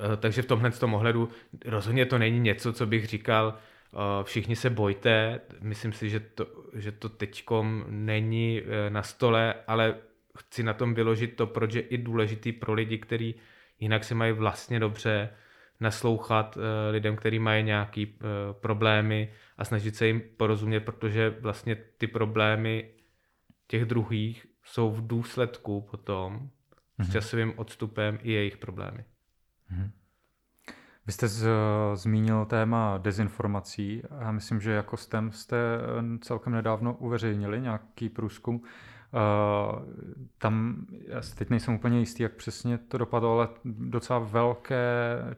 uh, takže v tomhle tom ohledu rozhodně to není něco, co bych říkal, uh, všichni se bojte, myslím si, že to, že to teďkom není uh, na stole, ale chci na tom vyložit to, proč je i důležitý pro lidi, kteří jinak se mají vlastně dobře naslouchat uh, lidem, kteří mají nějaké uh, problémy a snažit se jim porozumět, protože vlastně ty problémy těch druhých jsou v důsledku potom mm-hmm. s mhm. časovým odstupem i jejich problémy. Mm-hmm. Vy jste z, zmínil téma dezinformací a myslím, že jako STEM jste eh, celkem nedávno uveřejnili nějaký průzkum, tam, já teď nejsem úplně jistý, jak přesně to dopadlo, ale docela velké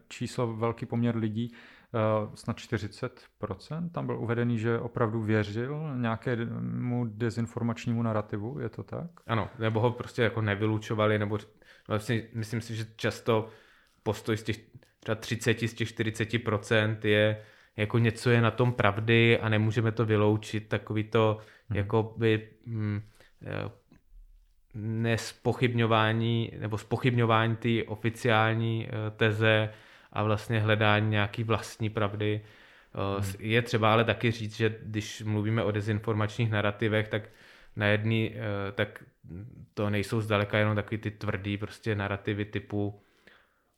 číslo, velký poměr lidí, uh, snad 40%, tam byl uvedený, že opravdu věřil nějakému dezinformačnímu narrativu, je to tak? Ano, nebo ho prostě jako nevylučovali, nebo vlastně myslím si, že často postoj z těch třeba 30 z těch 40% je jako něco je na tom pravdy a nemůžeme to vyloučit, takový to hmm. jako by hm, nespochybňování nebo spochybňování té oficiální eh, teze a vlastně hledání nějaký vlastní pravdy. Eh, hmm. Je třeba ale taky říct, že když mluvíme o dezinformačních narrativech, tak na jedný, eh, tak to nejsou zdaleka jenom takový ty tvrdý prostě narrativy typu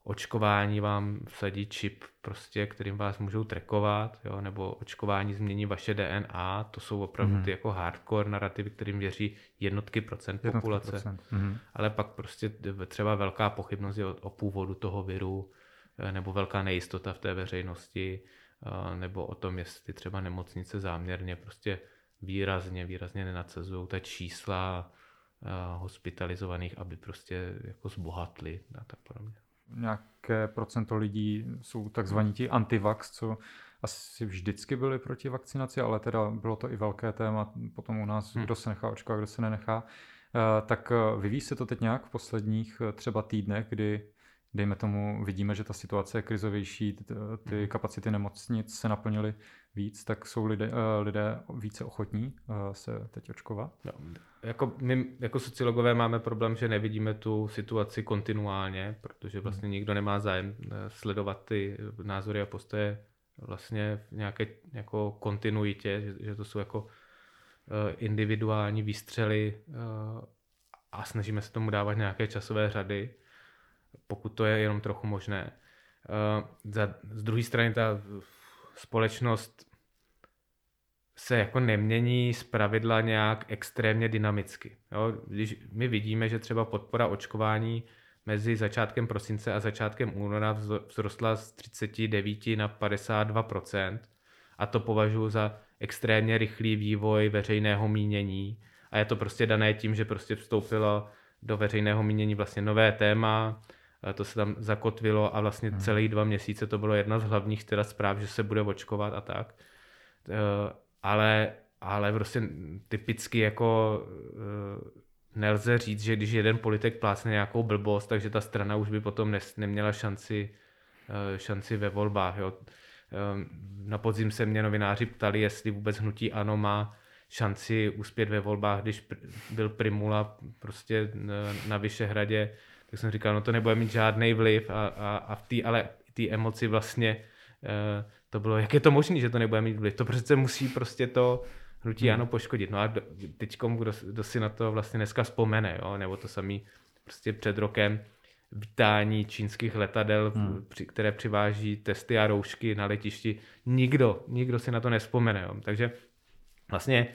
očkování vám vsadí čip, prostě, kterým vás můžou trekovat, jo, nebo očkování změní vaše DNA, to jsou opravdu mm. ty jako hardcore narrativy, kterým věří jednotky procent jednotky populace. Procent. Mm. Ale pak prostě třeba velká pochybnost je o, o původu toho viru, eh, nebo velká nejistota v té veřejnosti, eh, nebo o tom, jestli třeba nemocnice záměrně prostě výrazně, výrazně nenacezují ta čísla eh, hospitalizovaných, aby prostě jako zbohatli a tak podobně nějaké procento lidí jsou takzvaní ti antivax, co asi vždycky byli proti vakcinaci, ale teda bylo to i velké téma potom u nás, hmm. kdo se nechá očkovat, kdo se nenechá. Eh, tak eh, vyvíjí se to teď nějak v posledních eh, třeba týdnech, kdy dejme tomu, vidíme, že ta situace je krizovější, ty hmm. kapacity nemocnic se naplnily víc, tak jsou lidé, lidé více ochotní se teď očkovat? No, jako my jako sociologové máme problém, že nevidíme tu situaci kontinuálně, protože hmm. vlastně nikdo nemá zájem eh, sledovat ty názory a postoje vlastně v nějaké jako kontinuitě, že, že to jsou jako eh, individuální výstřely eh, a snažíme se tomu dávat nějaké časové řady, pokud to je jenom trochu možné. z druhé strany ta společnost se jako nemění z pravidla nějak extrémně dynamicky. Jo? Když my vidíme, že třeba podpora očkování mezi začátkem prosince a začátkem února vzrostla z 39 na 52% a to považuji za extrémně rychlý vývoj veřejného mínění a je to prostě dané tím, že prostě vstoupilo do veřejného mínění vlastně nové téma, to se tam zakotvilo a vlastně hmm. celý dva měsíce to bylo jedna z hlavních teda zpráv, že se bude očkovat a tak ale, ale prostě typicky jako uh, nelze říct, že když jeden politik plácne nějakou blbost, takže ta strana už by potom ne, neměla šanci, šanci ve volbách. Jo. Na podzim se mě novináři ptali, jestli vůbec hnutí ANO má šanci uspět ve volbách, když byl Primula prostě na Vyšehradě, tak jsem říkal, no to nebude mít žádný vliv a, a, a v té ale té emoci vlastně uh, to bylo, jak je to možné, že to nebude mít vliv. To přece musí prostě to hnutí hmm. ano poškodit. No a teď kdo, kdo si na to vlastně dneska vzpomene, jo? nebo to samý prostě před rokem vítání čínských letadel, hmm. při, které přiváží testy a roušky na letišti. Nikdo, nikdo si na to nespomene. Jo? Takže vlastně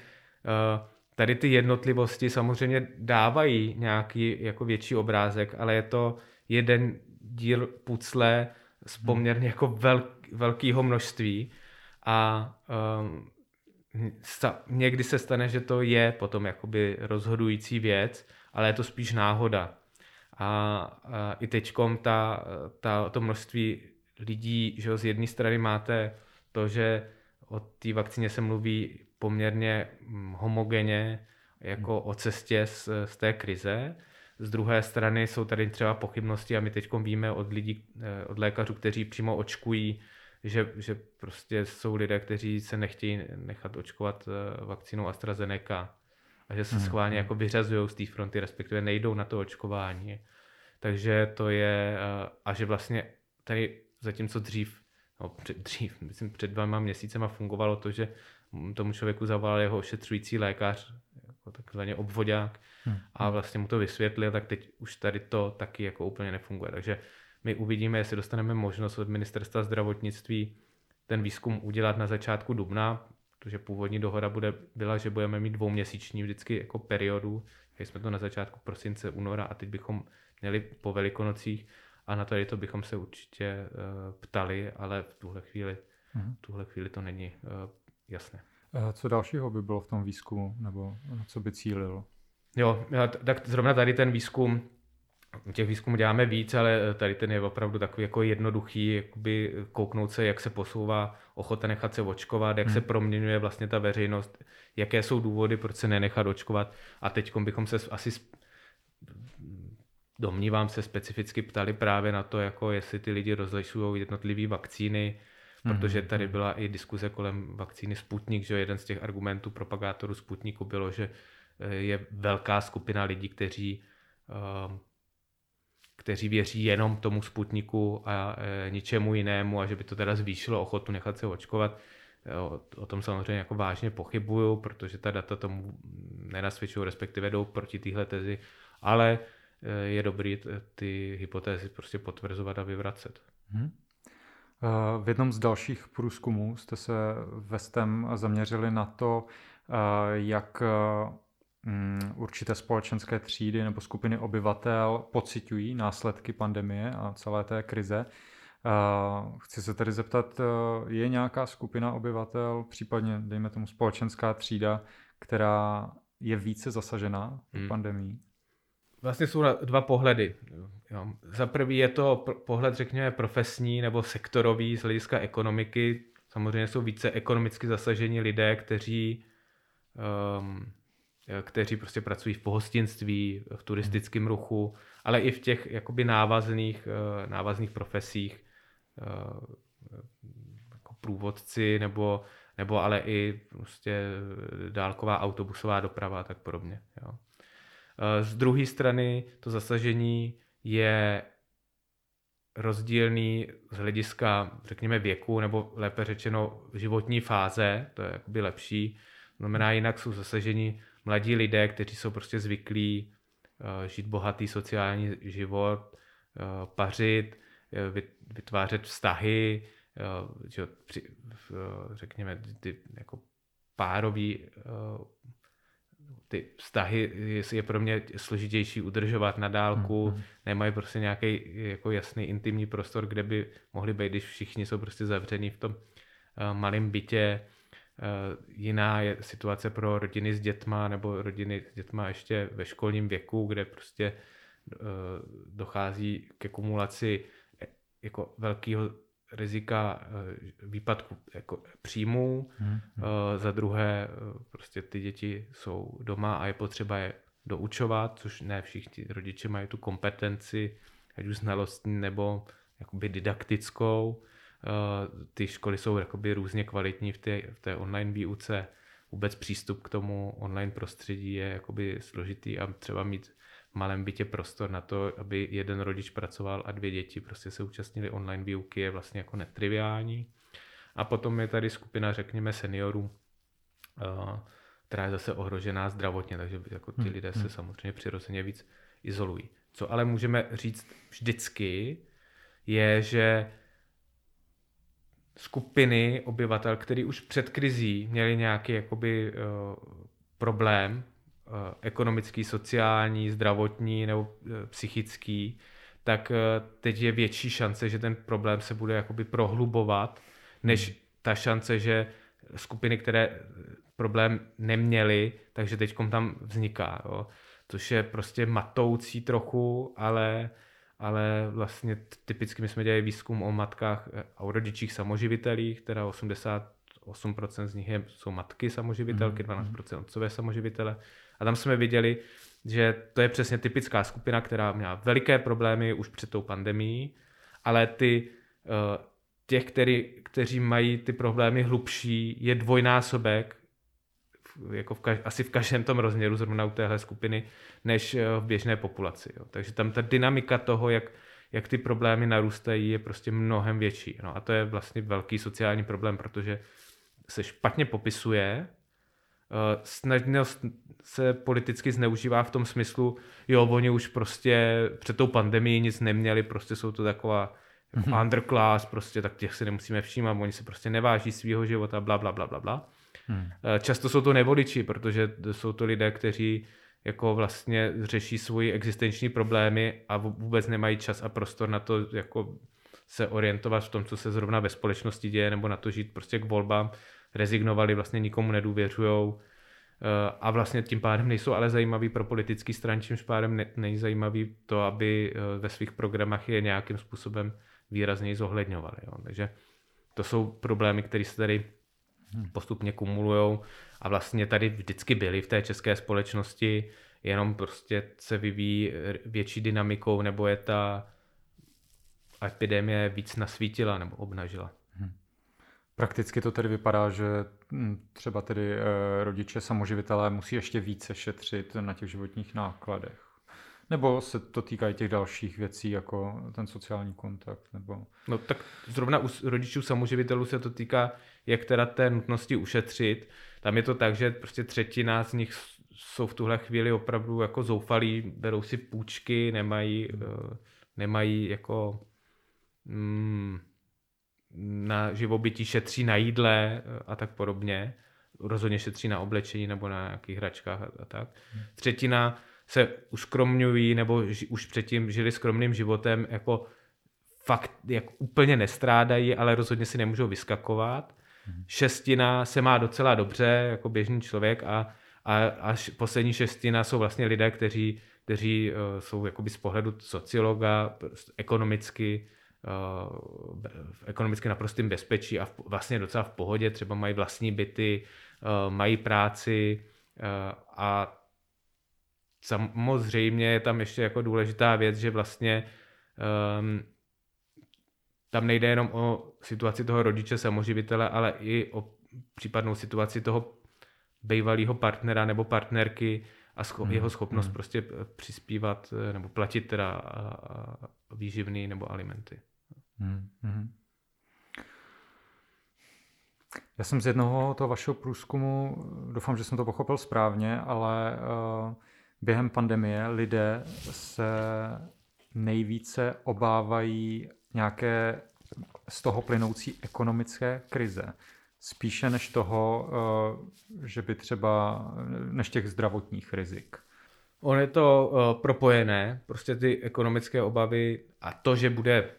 uh, tady ty jednotlivosti samozřejmě dávají nějaký jako větší obrázek, ale je to jeden díl pucle z hmm. poměrně jako velký velkého množství a um, sta, někdy se stane, že to je potom jakoby rozhodující věc, ale je to spíš náhoda. A, a i teďkom ta, ta, to množství lidí, že z jedné strany máte to, že o té vakcíně se mluví poměrně hm, homogenně, jako hmm. o cestě z, z té krize. Z druhé strany jsou tady třeba pochybnosti a my teď víme od lidí, eh, od lékařů, kteří přímo očkují že, že prostě jsou lidé, kteří se nechtějí nechat očkovat eh, vakcínou AstraZeneca a že se hmm. schválně hmm. jako vyřazují z té fronty, respektive nejdou na to očkování. Takže to je, eh, a že vlastně tady zatímco dřív, no před, dřív, myslím před dvěma měsícema fungovalo to, že tomu člověku zavolal jeho ošetřující lékař, jako takzvaně obvodák, hmm. a vlastně mu to vysvětlil, tak teď už tady to taky jako úplně nefunguje. Takže my uvidíme, jestli dostaneme možnost od ministerstva zdravotnictví ten výzkum udělat na začátku dubna, protože původní dohoda bude, byla, že budeme mít dvouměsíční vždycky jako periodu, když jsme to na začátku prosince, února a teď bychom měli po velikonocích a na tady to bychom se určitě uh, ptali, ale v tuhle chvíli, hmm. v tuhle chvíli to není uh, jasné. Co dalšího by bylo v tom výzkumu, nebo na co by cílil? Jo, tak zrovna tady ten výzkum těch výzkumů děláme víc, ale tady ten je opravdu takový jako jednoduchý, jakoby kouknout se, jak se posouvá ochota nechat se očkovat, jak hmm. se proměňuje vlastně ta veřejnost, jaké jsou důvody, proč se nenechat očkovat. A teď bychom se asi domnívám se, specificky ptali právě na to, jako jestli ty lidi rozlišují jednotlivé vakcíny, protože tady mhm. byla i diskuze kolem vakcíny Sputnik, že jeden z těch argumentů propagátorů Sputniku bylo, že eh, je velká skupina lidí, kteří, ehm, kteří věří jenom tomu Sputniku a eh, ničemu jinému a že by to teda zvýšilo ochotu nechat se očkovat. O, o tom samozřejmě jako vážně pochybuju, protože ta data tomu nenasvědčují, respektive jdou proti téhle tezi, ale eh, je dobrý ty hypotézy prostě potvrzovat a vyvracet. Hmm. V jednom z dalších průzkumů jste se vestem zaměřili na to, eh, jak mm, určité společenské třídy nebo skupiny obyvatel pociťují následky pandemie a celé té krize. Chci se tedy zeptat, eh, je nějaká skupina obyvatel, případně dejme tomu společenská třída, která je více zasažená hmm. pandemí? Vlastně jsou dva pohledy. Jo. Za prvý je to pohled, řekněme, profesní nebo sektorový z hlediska ekonomiky. Samozřejmě jsou více ekonomicky zasažení lidé, kteří, um, kteří prostě pracují v pohostinství, v turistickém ruchu, ale i v těch jakoby návazných, uh, návazných profesích, uh, jako průvodci nebo, nebo ale i prostě dálková autobusová doprava a tak podobně. Jo. Uh, z druhé strany to zasažení je rozdílný z hlediska, řekněme, věku, nebo lépe řečeno životní fáze, to je jakoby lepší. Znamená, jinak jsou zasaženi mladí lidé, kteří jsou prostě zvyklí uh, žít bohatý sociální život, uh, pařit, vytvářet vztahy, řekněme, ty jako párový ty vztahy je pro mě složitější udržovat na dálku, mm-hmm. nemají prostě nějaký jako jasný intimní prostor, kde by mohli být, když všichni jsou prostě zavření v tom uh, malém bytě. Uh, jiná je situace pro rodiny s dětma nebo rodiny s dětma ještě ve školním věku, kde prostě uh, dochází ke kumulaci jako velkého rizika eh, výpadku jako příjmů, hmm. za druhé eh, prostě ty děti jsou doma a je potřeba je doučovat, což ne všichni rodiče mají tu kompetenci, ať už znalostní nebo jakoby didaktickou. Ty školy jsou jakoby různě kvalitní v té, v té online výuce. Vůbec přístup k tomu online prostředí je jakoby složitý a třeba mít malém bytě prostor na to, aby jeden rodič pracoval a dvě děti prostě se účastnili online výuky, je vlastně jako netriviální. A potom je tady skupina, řekněme, seniorů, eh, která je zase ohrožená zdravotně, takže jako ty hmm, lidé se hmm. samozřejmě přirozeně víc izolují. Co ale můžeme říct vždycky, je, že skupiny obyvatel, který už před krizí měli nějaký jakoby, uh, problém ekonomický, sociální, zdravotní nebo eh, psychický, tak eh, teď je větší šance, že ten problém se bude jakoby prohlubovat, než hmm. ta šance, že skupiny, které problém neměly, takže teď tam vzniká. Jo. Což je prostě matoucí trochu, ale, ale vlastně typicky my jsme dělali výzkum o matkách a o rodičích samoživitelích, teda 88% z nich je, jsou matky samoživitelky, 12% hmm. otcové samoživitele a tam jsme viděli, že to je přesně typická skupina, která měla veliké problémy už před tou pandemí, ale ty eh, těch, který, kteří mají ty problémy hlubší, je dvojnásobek, jako v kaž, asi v každém tom rozměru zrovna u téhle skupiny, než eh, v běžné populaci. Jo. Takže tam ta dynamika toho, jak, jak ty problémy narůstají, je prostě mnohem větší. No a to je vlastně velký sociální problém, protože se špatně popisuje, uh, snadno se politicky zneužívá v tom smyslu, jo, oni už prostě před tou pandemí nic neměli, prostě jsou to taková jako mm-hmm. underclass, prostě tak těch si nemusíme všímat, oni se prostě neváží svého života, bla, bla, bla, bla, bla. Hmm. Často jsou to nevoliči, protože jsou to lidé, kteří jako vlastně řeší svoji existenční problémy a vůbec nemají čas a prostor na to jako se orientovat v tom, co se zrovna ve společnosti děje, nebo na to žít prostě k volbám rezignovali, vlastně nikomu nedůvěřujou eh, a vlastně tím pádem nejsou ale zajímaví pro politický stran, čímž pádem ne, není zajímavý to, aby eh, ve svých programech je nějakým způsobem výrazněji zohledňovali. Jo. Takže to jsou problémy, které se tady postupně kumulují a vlastně tady vždycky byly v té české společnosti. jenom prostě se vyvíjí větší dynamikou, nebo je ta epidemie víc nasvítila nebo obnažila. Prakticky to tedy vypadá, že hm, třeba tedy eh, rodiče samoživitelé musí ještě více šetřit na těch životních nákladech. Nebo se to týká i těch dalších věcí, jako ten sociální kontakt? Nebo... No tak zrovna u rodičů samoživitelů se to týká jak teda té nutnosti ušetřit. Tam je to tak, že prostě třetina z nich jsou v tuhle chvíli opravdu jako zoufalí, berou si půjčky, nemají, hmm. nemají jako mm, na živobytí šetří na jídle eh, a tak podobně. Rozhodně šetří na oblečení nebo na nějakých hračkách a, a tak. Hmm. Třetina se uskromňují nebo ži, už předtím žili skromným životem, jako fakt jak úplně nestrádají, ale rozhodně si nemůžou vyskakovat. Hmm. Šestina se má docela dobře jako běžný člověk a, a až poslední šestina jsou vlastně lidé, kteří, kteří uh, jsou jakoby z pohledu sociologa prostě ekonomicky uh, ekonomicky naprostým bezpečí a v, vlastně docela v pohodě, třeba mají vlastní byty, uh, mají práci uh, a samozřejmě je tam ještě jako důležitá věc, že vlastně um, tam nejde jenom o situaci toho rodiče samoživitele, ale i o případnou situaci toho bývalého partnera nebo partnerky a scho- hmm. jeho schopnost hmm. prostě přispívat nebo platit teda výživný nebo alimenty. Hmm. Hmm. Já jsem z jednoho toho vašeho průzkumu, doufám, že jsem to pochopil správně, ale uh, během pandemie lidé se nejvíce obávají nějaké z toho plynoucí ekonomické krize. Spíše než toho, eh, že by třeba, než těch zdravotních rizik. On je to uh, propojené, prostě ty ekonomické obavy a to, že bude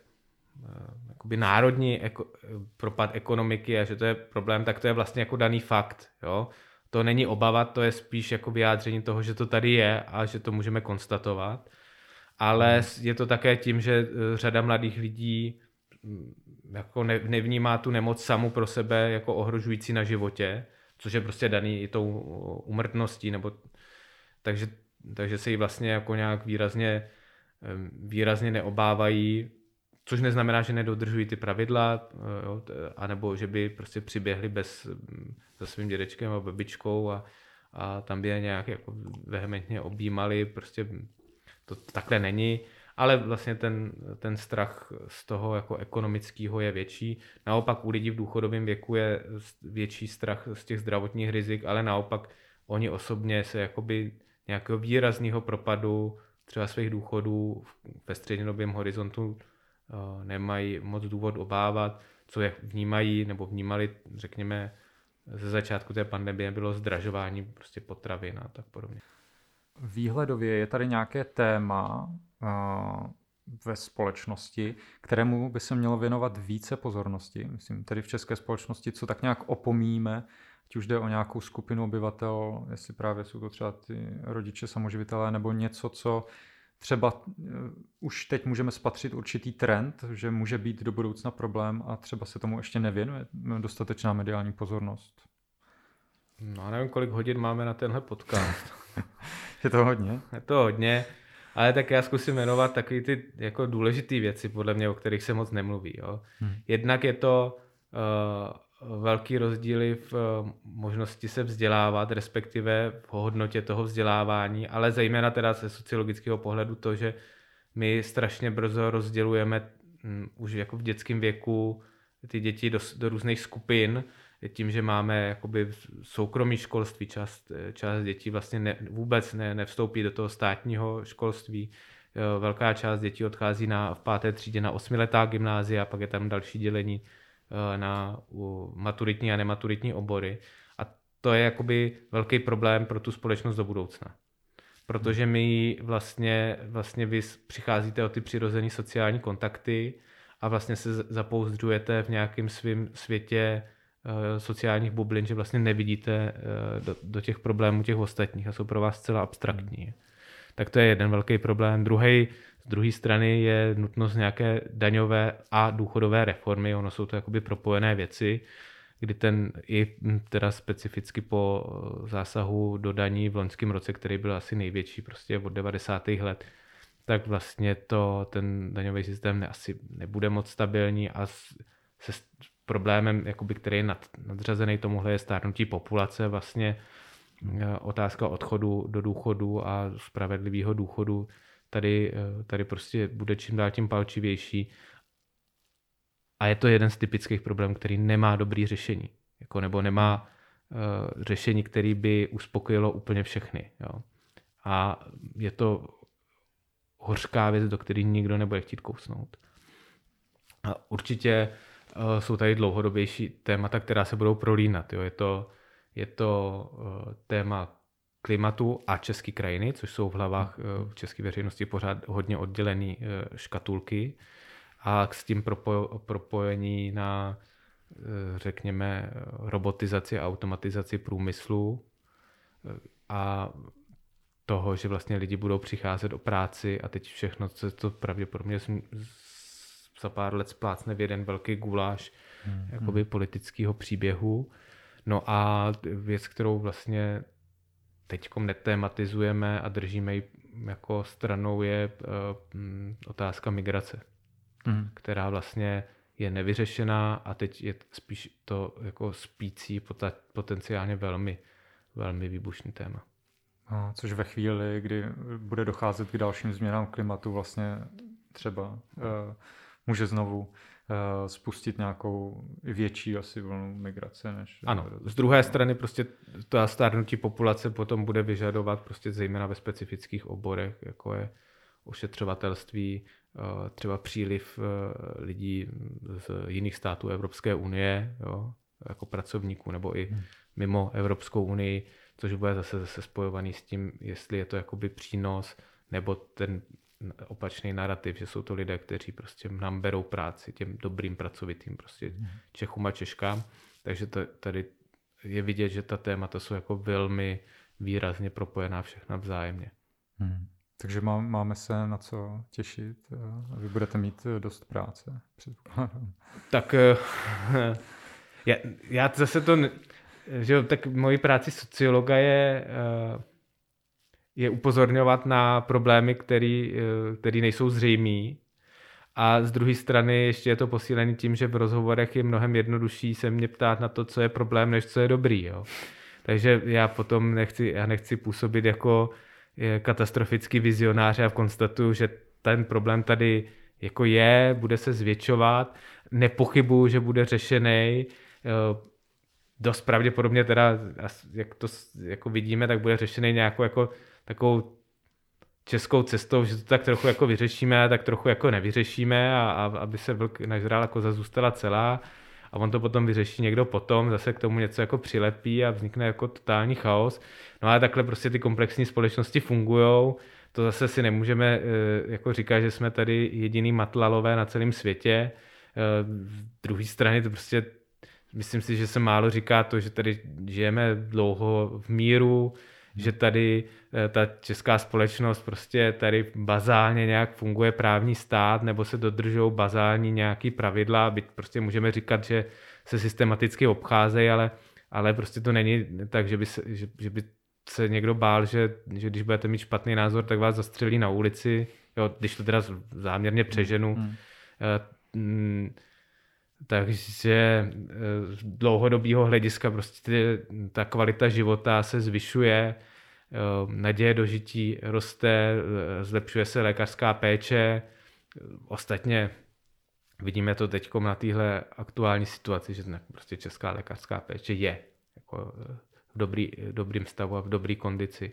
uh, jakoby národní eko, propad ekonomiky a že to je problém, tak to je vlastně jako daný fakt. Jo? to není obava, to je spíš jako vyjádření toho, že to tady je a že to můžeme konstatovat. Ale hmm. je to také tím, že eh, řada mladých lidí jako ne, nevnímá tu nemoc samu pro sebe jako ohrožující na životě, což je prostě daný i tou umrtností, nebo takže, takže se jí vlastně jako nějak výrazně, výrazně neobávají Což neznamená, že nedodržují ty pravidla, eh, jo, anebo že by prostě přiběhli bez, se svým dědečkem a babičkou a, a tam by je nějak jako vehementně objímali, prostě to takhle není, ale vlastně ten, ten strach z toho jako ekonomického je větší. Naopak u lidí v důchodovém věku je větší strach z těch zdravotních rizik, ale naopak oni osobně se jakoby nějakého výrazného propadu třeba svých důchodů ve střednědobém horizontu Eh, nemají moc důvod obávat, co je vnímají nebo vnímali, řekněme, ze začátku té pandemie bylo zdražování prostě potravin a tak podobně. Výhledově je tady nějaké téma uh, ve společnosti, kterému by se mělo věnovat více pozornosti. Myslím, tedy v české společnosti, co tak nějak opomíme, ať už jde o nějakou skupinu obyvatel, jestli právě jsou to třeba ty rodiče samoživitelé, nebo něco, co třeba uh, už teď můžeme spatřit určitý trend, že může být do budoucna problém a třeba se tomu ještě nevěnuje dostatečná mediální pozornost. No, nevím, kolik hodin máme na tenhle podcast. je to hodně? Je to hodně, ale tak já zkusím jmenovat takové ty jako důležité věci, podle mě, o kterých se moc nemluví. Jo. Hmm. Jednak je to uh, velký rozdíly v uh, možnosti se vzdělávat, respektive v hodnotě toho vzdělávání, ale zejména teda ze sociologického pohledu to, že my strašně brzo rozdělujeme um, už jako v dětském věku ty děti do, do různých skupin, tím, že máme jakoby soukromý školství, část, část dětí vlastně ne, vůbec ne, nevstoupí do toho státního školství. Velká část dětí odchází na, v páté třídě na osmiletá gymnázia, pak je tam další dělení eh, na maturitní a nematuritní obory. A to je jakoby velký problém pro tu společnost do budoucna. Protože my vlastně, vlastně vy přicházíte o ty přirozené sociální kontakty a vlastně se zapouzdřujete v nějakém svém světě sociálních bublin, že vlastně nevidíte eh, do, do těch problémů těch ostatních a jsou pro vás zcela abstraktní. Hmm. Tak to je jeden velký problém. Druhý, z druhé strany je nutnost nějaké daňové a důchodové reformy. Ono jsou to jakoby propojené věci. kdy ten i teda specificky po zásahu do daní v loňském roce, který byl asi největší prostě od 90. let, tak vlastně to, ten daňový systém ne, asi nebude moc stabilní a se problémem, jakoby, který je nad, nadřazený tomuhle, je stárnutí populace, vlastně e, otázka odchodu do důchodu a spravedlivého důchodu tady, e, tady prostě bude čím dál tím palčivější. A je to jeden z typických problémů, který nemá dobrý řešení. Jako, nebo nemá uh, řešení, který by uspokojilo úplně všechny. Jo. A je to hořká věc, do které nikdo nebude chtít kousnout. A určitě uh, jsou tady dlouhodobější témata, která se budou prolínat. Jo. Je to, je to uh, téma klimatu a české krajiny, což jsou v hlavách uh, české veřejnosti pořád hodně oddělené škatulky a s tím propo, propojení na, řekněme, robotizaci a automatizaci průmyslu a toho, že vlastně lidi budou přicházet o práci a teď všechno, co to pravděpodobně za pár let splácne v jeden velký guláš hmm. jakoby politického příběhu. No a věc, kterou vlastně teď netématizujeme a držíme ji jako stranou, je uh, otázka migrace, hmm. která vlastně je nevyřešená a teď je spíš to jako spící potenciálně velmi, velmi výbušný téma. No, což ve chvíli, kdy bude docházet k dalším změnám klimatu, vlastně třeba uh, může znovu uh, spustit nějakou větší asi vlnu migrace. Než, ano, z druhé strany prostě ta stárnutí populace potom bude vyžadovat prostě zejména ve specifických oborech, jako je ošetřovatelství, uh, třeba příliv uh, lidí z jiných států Evropské unie, jo, jako pracovníků, nebo i hmm. mimo Evropskou unii, což bude zase, zase spojovaný s tím, jestli je to jakoby přínos, nebo ten opačný narrativ, že jsou to lidé, kteří prostě nám berou práci, těm dobrým pracovitým prostě hmm. Čechům a Češkám. Takže to, tady je vidět, že ta témata jsou jako velmi výrazně propojená všechna vzájemně. Hmm. Takže má, máme se na co těšit. Vy budete mít dost práce, Tak eh, já, já zase to že jo, tak mojí práci sociologa je, eh, je upozorňovat na problémy, který, eh, který nejsou zřejmý. A z druhé strany ještě je to posílené tím, že v rozhovorech je mnohem jednodušší se mě ptát na to, co je problém, než co je dobrý. Jo. Takže já potom nechci, já nechci působit jako eh, katastrofický vizionář a konstatuju, že ten problém tady jako je, bude se zvětšovat, nepochybuju, že bude řešený, dost pravděpodobně teda, jak to jako vidíme, tak bude řešený nějakou jako takovou českou cestou, že to tak trochu jako vyřešíme, tak trochu jako nevyřešíme a, a aby se vlk nažrál jako zůstala celá a on to potom vyřeší někdo potom, zase k tomu něco jako přilepí a vznikne jako totální chaos. No ale takhle prostě ty komplexní společnosti fungují, to zase si nemůžeme eh, jako říkat, že jsme tady jediný matlalové na celém světě. Z eh, druhé strany to prostě Myslím si, že se málo říká to, že tady žijeme dlouho v míru, že tady eh, ta česká společnost prostě tady bazálně nějak funguje právní stát, nebo se dodržou bazální nějaký pravidla, byť prostě můžeme říkat, že se systematicky obcházejí, ale, ale prostě to není tak, že by se, že, že by se někdo bál, že, že když budete mít špatný názor, tak vás zastřelí na ulici, jo, když to teda záměrně přeženu. Hmm. Uh, takže eh, z dlouhodobého hlediska prostě ta kvalita života se zvyšuje, eh, naděje do žití roste, eh, zlepšuje se lékařská péče. Ostatně vidíme to teď na téhle aktuální situaci, že prostě česká lékařská péče je jako v dobrý, dobrým stavu a v dobré kondici.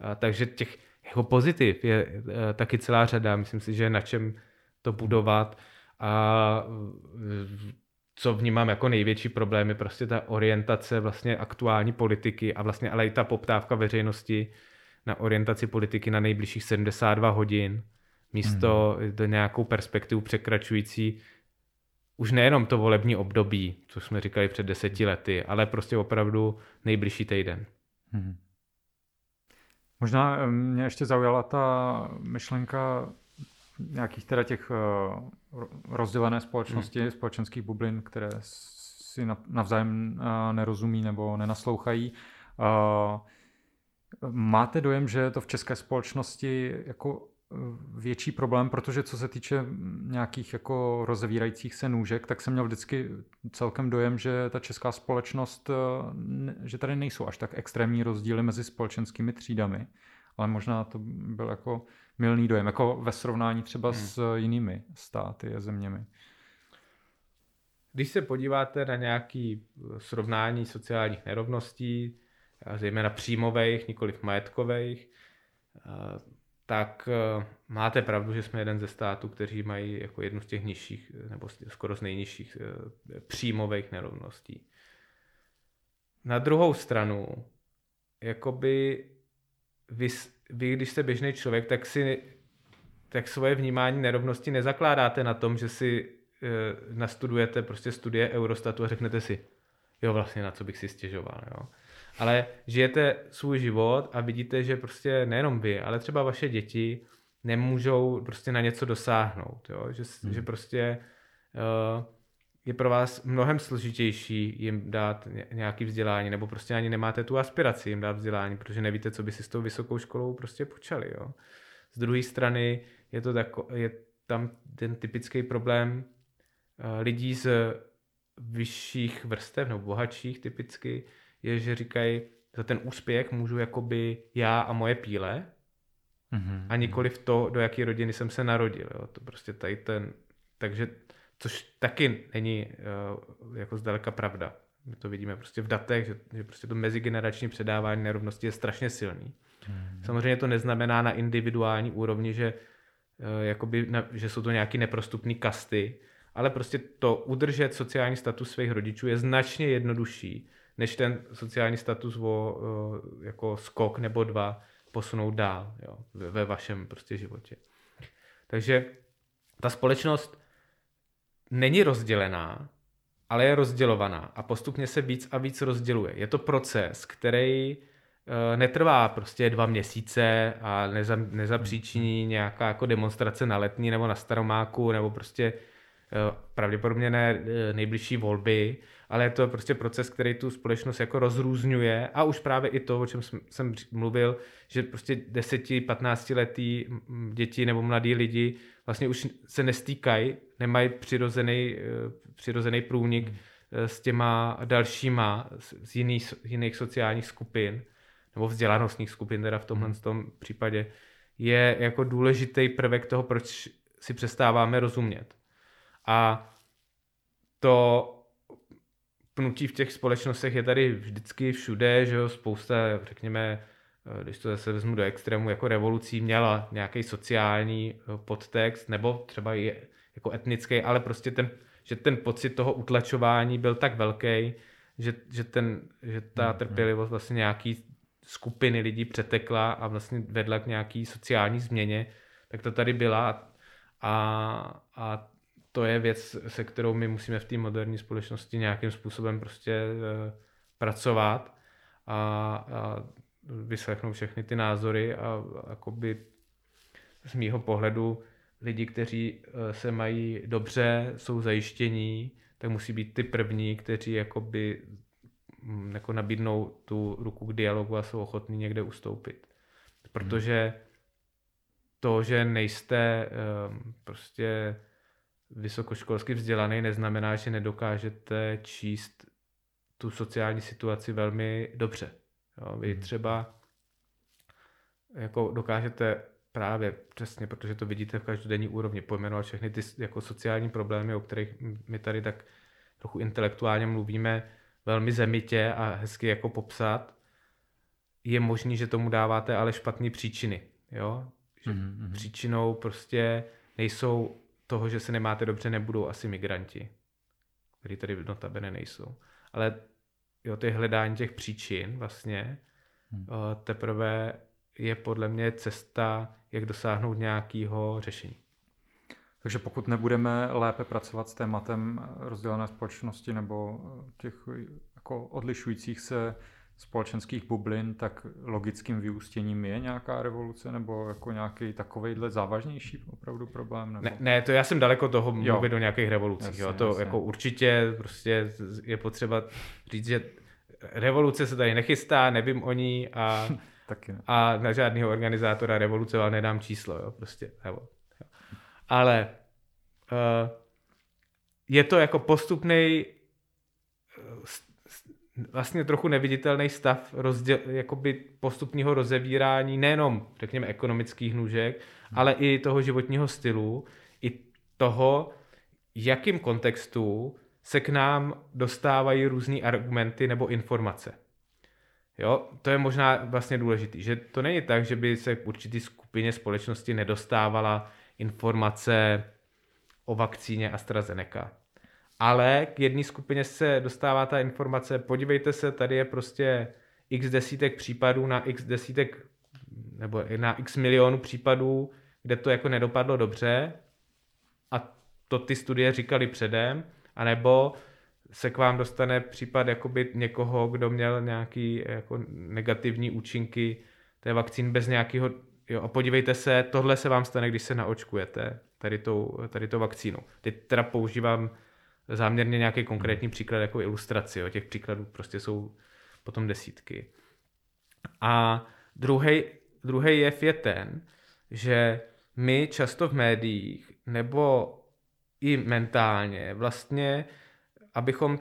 A takže těch jako pozitiv je taky celá řada. Myslím si, že na čem to budovat a co vnímám jako největší problém je prostě ta orientace vlastně aktuální politiky a vlastně ale i ta poptávka veřejnosti na orientaci politiky na nejbližších 72 hodin místo hmm. do nějakou perspektivu překračující už nejenom to volební období, co jsme říkali před deseti lety, ale prostě opravdu nejbližší týden. Hmm. Možná eh, mě ještě zaujala ta myšlenka nějakých teda těch uh, rozdělené společnosti, hmm. společenských bublin, které si navzájem nerozumí nebo nenaslouchají. Máte dojem, že je to v české společnosti jako větší problém, protože co se týče nějakých jako rozevírajících se nůžek, tak jsem měl vždycky celkem dojem, že ta česká společnost, že tady nejsou až tak extrémní rozdíly mezi společenskými třídami, ale možná to byl jako milný dojem, jako ve srovnání třeba hmm. s jinými státy a zeměmi. Když se podíváte na nějaký srovnání sociálních nerovností, zejména příjmových, nikoliv majetkových, tak eh, máte pravdu, že jsme jeden ze států, kteří mají jako jednu z těch nižších, nebo skoro z nejnižších eh, příjmových nerovností. Na druhou stranu, jakoby vy, vy když jste běžný člověk, tak si tak svoje vnímání nerovnosti nezakládáte na tom, že si e, nastudujete prostě studie Eurostatu a řeknete si, jo vlastně na co bych si stěžoval, jo ale žijete svůj život a vidíte, že prostě nejenom vy, ale třeba vaše děti nemůžou prostě na něco dosáhnout, jo? Že, hmm. že prostě uh, je pro vás mnohem složitější jim dát nějaký vzdělání, nebo prostě ani nemáte tu aspiraci jim dát vzdělání, protože nevíte, co by si s tou vysokou školou prostě počali. Jo? Z druhé strany je to tako, je tam ten typický problém uh, lidí z vyšších vrstev, nebo bohatších typicky, je, že říkají, za ten úspěch můžu jakoby já a moje píle mm-hmm. a nikoli v to, do jaké rodiny jsem se narodil. Jo. To prostě tady ten, takže, což taky není uh, jako zdaleka pravda. My to vidíme prostě v datech, že, že prostě to mezigenerační předávání nerovnosti je strašně silný. Mm-hmm. Samozřejmě to neznamená na individuální úrovni, že, uh, jakoby na, že jsou to nějaké neprostupné kasty, ale prostě to udržet sociální status svých rodičů je značně jednodušší, než ten sociální status o jako skok nebo dva posunout dál jo, ve vašem prostě životě. Takže ta společnost není rozdělená, ale je rozdělovaná a postupně se víc a víc rozděluje. Je to proces, který e, netrvá prostě dva měsíce a neza, nezapříčiní nějaká jako demonstrace na letní nebo na staromáku nebo prostě pravděpodobně ne e, nejbližší volby, ale je to prostě proces, který tu společnost jako rozrůzňuje a už právě i to, o čem jsem mluvil, že prostě 10-15 letý děti nebo mladí lidi vlastně už se nestýkají, nemají přirozený, eh, přirozený průnik hmm. eh, s těma dalšíma z jiných, jiných sociálních skupin nebo vzdělanostních skupin teda v tomhle hmm. tom případě je jako důležitý prvek toho, proč si přestáváme rozumět. A to pnutí v těch společnostech je tady vždycky všude, že jo, spousta, řekněme, eh, když to zase vezmu do extrému, jako revolucí měla nějaký sociální eh, podtext, nebo třeba i jako etnický, ale prostě ten, že ten pocit toho utlačování byl tak velký, že, že, ten, že ta mm-hmm. trpělivost vlastně nějaký skupiny lidí přetekla a vlastně vedla k nějaký sociální změně, tak to tady byla a, a to je věc, se kterou my musíme v té moderní společnosti nějakým způsobem prostě uh, pracovat a, a vyslechnout všechny ty názory a jakoby z mýho pohledu lidi, kteří uh, se mají dobře, jsou zajištění, tak musí být ty první, kteří jakoby um, jako nabídnou tu ruku k dialogu a jsou ochotní někde ustoupit. Protože to, že nejste um, prostě vysokoškolsky vzdělaný neznamená, že nedokážete číst tu sociální situaci velmi dobře. Jo, vy hmm. třeba jako dokážete právě přesně, protože to vidíte v každodenní úrovni, pojmenovat všechny ty jako sociální problémy, o kterých my tady tak trochu intelektuálně mluvíme, velmi zemitě a hezky jako popsat, je možný, že tomu dáváte ale špatné příčiny. Jo? Že mm-hmm. Příčinou prostě nejsou toho, že se nemáte dobře, nebudou asi migranti, kteří tady notabene nejsou. Ale jo, ty hledání těch příčin vlastně hmm. Teprve je podle mě cesta, jak dosáhnout nějakého řešení. Takže pokud nebudeme lépe pracovat s tématem rozdělené společnosti nebo těch jako odlišujících se společenských bublin, tak logickým vyústěním je nějaká revoluce nebo jako nějaký takovejhle závažnější opravdu problém? Nebo... Ne, ne, to já jsem daleko toho mluvit o nějakých revolucích. Jasně, jo. To jasně. jako určitě prostě je potřeba říct, že revoluce se tady nechystá, nevím o ní a, Taky ne. a na žádného organizátora revoluce ale nedám číslo. Jo, prostě, nebo, jo. Ale uh, je to jako postupný vlastně trochu neviditelný stav rozděl, jakoby postupního rozevírání nejenom, řekněme, ekonomických nůžek, hmm. ale i toho životního stylu, i toho, jakým kontextu se k nám dostávají různé argumenty nebo informace. Jo, to je možná vlastně důležitý, že to není tak, že by se k určitý skupině společnosti nedostávala informace o vakcíně AstraZeneca ale k jedné skupině se dostává ta informace, podívejte se, tady je prostě x desítek případů na x desítek nebo na x milionů případů, kde to jako nedopadlo dobře a to ty studie říkali předem, anebo se k vám dostane případ jakoby někoho, kdo měl nějaký jako negativní účinky té vakcín bez nějakého, jo, a podívejte se, tohle se vám stane, když se naočkujete tady tou, tady tou vakcínou. Teď teda používám záměrně nějaký konkrétní příklad jako ilustraci. Jo. Těch příkladů prostě jsou potom desítky. A druhý jev je ten, že my často v médiích nebo i mentálně vlastně, abychom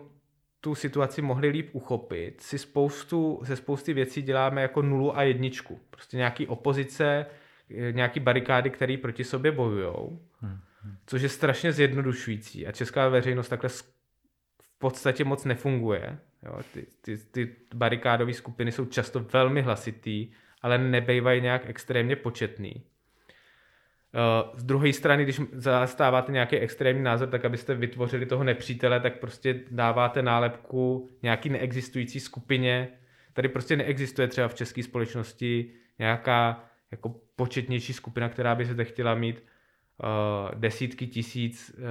tu situaci mohli líp uchopit, si spoustu, ze spousty věcí děláme jako nulu a jedničku. Prostě nějaký opozice, nějaký barikády, které proti sobě bojují. Což je strašně zjednodušující a česká veřejnost takhle v podstatě moc nefunguje. Jo, ty, ty, ty barikádové skupiny jsou často velmi hlasitý, ale nebejvají nějak extrémně početný. Uh, z druhé strany, když zastáváte nějaký extrémní názor, tak abyste vytvořili toho nepřítele, tak prostě dáváte nálepku nějaký neexistující skupině. Tady prostě neexistuje třeba v české společnosti nějaká jako početnější skupina, která by se chtěla mít desítky tisíc uh,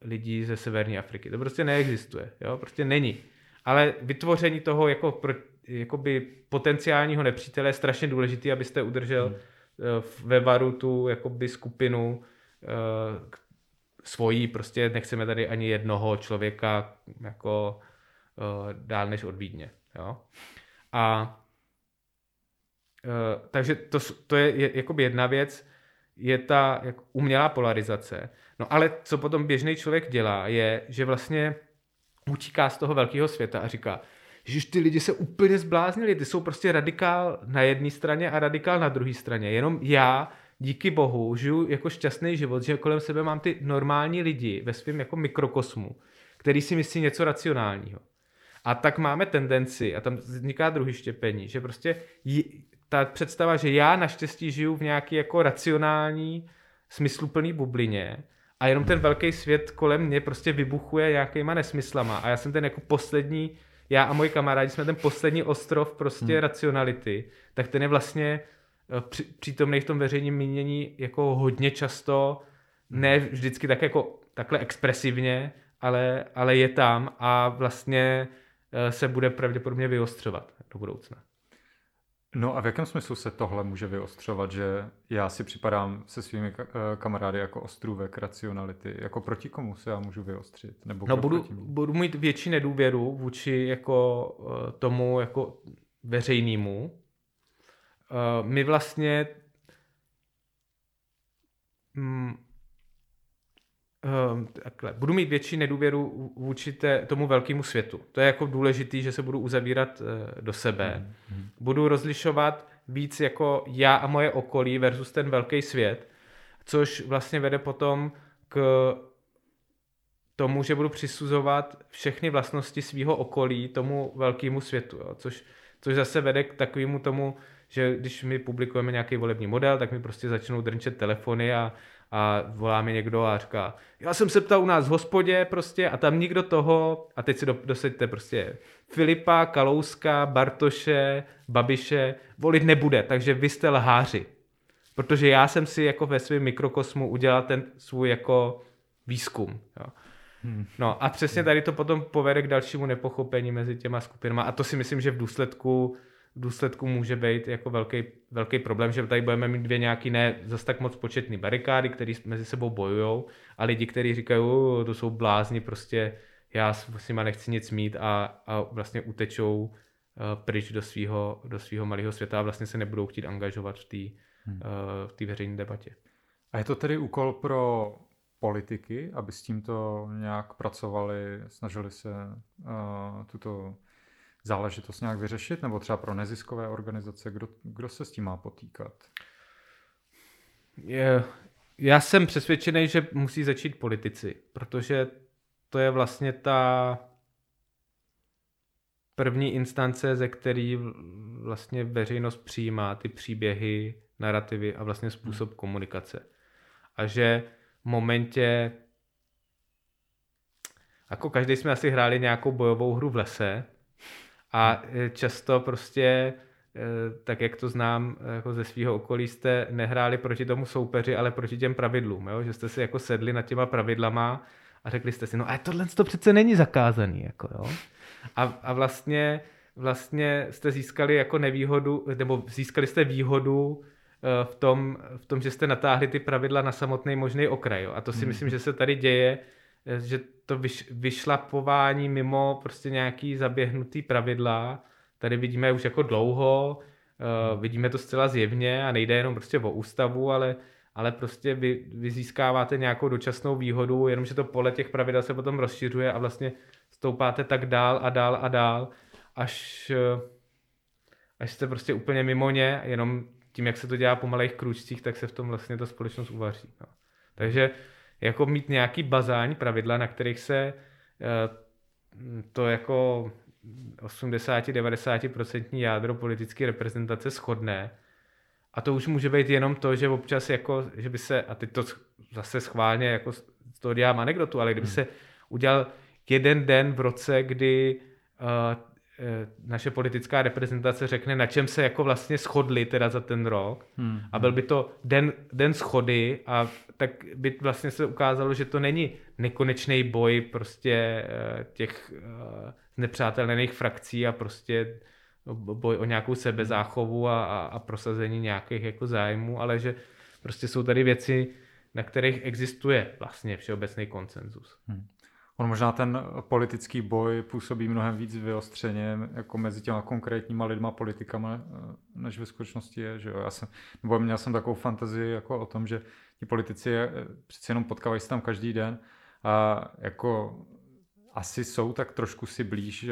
lidí ze severní Afriky. To prostě neexistuje, jo? prostě není. Ale vytvoření toho jako pro, jakoby potenciálního nepřítele je strašně důležité, abyste udržel hmm. uh, ve varu tu jakoby skupinu svojí, prostě nechceme tady ani jednoho člověka jako dál než od Vídně. Jo? A takže to, to je, je jakoby jedna věc je ta jako umělá polarizace. No ale co potom běžný člověk dělá, je, že vlastně utíká z toho velkého světa a říká, že ty lidi se úplně zbláznili, ty jsou prostě radikál na jedné straně a radikál na druhé straně. Jenom já, díky bohu, žiju jako šťastný život, že kolem sebe mám ty normální lidi ve svém jako mikrokosmu, který si myslí něco racionálního. A tak máme tendenci, a tam vzniká druhý štěpení, že prostě ta představa, že já naštěstí žiju v nějaký jako racionální, smysluplný bublině a jenom ten velký svět kolem mě prostě vybuchuje nějakýma nesmyslama a já jsem ten jako poslední, já a moji kamarádi jsme ten poslední ostrov prostě hmm. racionality, tak ten je vlastně eh, při, přítomný v tom veřejním mínění jako hodně často, ne vždycky tak jako takhle expresivně, ale, ale je tam a vlastně eh, se bude pravděpodobně vyostřovat do budoucna. No a v jakém smyslu se tohle může vyostřovat, že já si připadám se svými eh, kamarády jako ostrůvek racionality, jako proti komu se já můžu vyostřit? Nebo no budu, budu mít větší nedůvěru vůči jako eh, tomu jako veřejnému. Eh, my vlastně Ehm, takhle, budu mít větší nedůvěru vůči té, tomu velkému světu. To je jako důležitý, že se budu uzavírat eh, do sebe. Mm-hmm. Budu rozlišovat víc jako já a moje okolí versus ten velký svět, což vlastně vede potom k tomu, že budu přisuzovat všechny vlastnosti svého okolí tomu velkému světu, jo? Což, což zase vede k takovému tomu, že když my publikujeme nějaký volební model, tak mi prostě začnou drnčet telefony a, a volá mi někdo a říká, já jsem se ptal u nás v hospodě prostě a tam nikdo toho, a teď si do, dosaďte prostě Filipa, Kalouska, Bartoše, Babiše, volit nebude, takže vy jste lháři. Protože já jsem si jako ve svém mikrokosmu udělal ten svůj jako výzkum. Jo. Hmm. No a přesně tady to potom povede k dalšímu nepochopení mezi těma skupinama a to si myslím, že v důsledku v důsledku může být jako velký, velký problém, že tady budeme mít dvě nějaký ne zase tak moc početný barikády, které mezi sebou bojují a lidi, kteří říkají, to jsou blázni, prostě já s nima nechci nic mít a, a vlastně utečou uh, pryč do svého do svýho malého světa a vlastně se nebudou chtít angažovat v té hmm. uh, veřejné debatě. A je to tedy úkol pro politiky, aby s tímto nějak pracovali, snažili se uh, tuto záležitost nějak vyřešit, nebo třeba pro neziskové organizace, kdo, kdo se s tím má potýkat? Je, já jsem přesvědčený, že musí začít politici, protože to je vlastně ta první instance, ze který vlastně veřejnost přijímá ty příběhy, narrativy a vlastně způsob hmm. komunikace. A že v momentě, jako každý jsme asi hráli nějakou bojovou hru v lese a hmm. často prostě eh, tak jak to znám jako ze svého okolí, jste nehráli proti tomu soupeři, ale proti těm pravidlům, jo? že jste si jako sedli nad těma pravidlama a řekli jste si, no a tohle to přece není zakázaný, jako jo. A, a vlastně, vlastně jste získali jako nevýhodu, nebo získali jste výhodu v tom, v tom, že jste natáhli ty pravidla na samotný možný okraj. Jo. A to si hmm. myslím, že se tady děje, že to vyš, vyšlapování mimo prostě nějaký zaběhnutý pravidla, tady vidíme už jako dlouho, uh, vidíme to zcela zjevně a nejde jenom prostě o ústavu, ale ale prostě vy, vy získáváte nějakou dočasnou výhodu, jenomže to pole těch pravidel se potom rozšiřuje a vlastně stoupáte tak dál a dál a dál, až, eh, až jste prostě úplně mimo ně, jenom tím, jak se to dělá po malých kručcích, tak se v tom vlastně ta společnost uvaří. No. Takže jako mít nějaký bazální pravidla, na kterých se eh, to jako 80-90% jádro politické reprezentace shodne, a to už může být jenom to, že občas jako, že by se, a teď to zase schválně jako toho dělám anekdotu, ale kdyby hmm. se udělal jeden den v roce, kdy uh, naše politická reprezentace řekne, na čem se jako vlastně shodli teda za ten rok hmm. a byl by to den, den schody a tak by vlastně se ukázalo, že to není nekonečný boj prostě uh, těch uh, nepřátelných frakcí a prostě boj o nějakou sebezáchovu a, a, a prosazení nějakých jako zájmů, ale že prostě jsou tady věci, na kterých existuje vlastně všeobecný konsenzus. Hmm. On možná ten politický boj působí mnohem víc vyostřeně jako mezi těma konkrétníma lidma, politikama, eh, než ve skutečnosti je. Že jo? Já jsem, nebo měl jsem takovou fantazii jako o tom, že ti politici eh, přeci jenom potkávají se tam každý den a jako asi jsou tak trošku si blíž,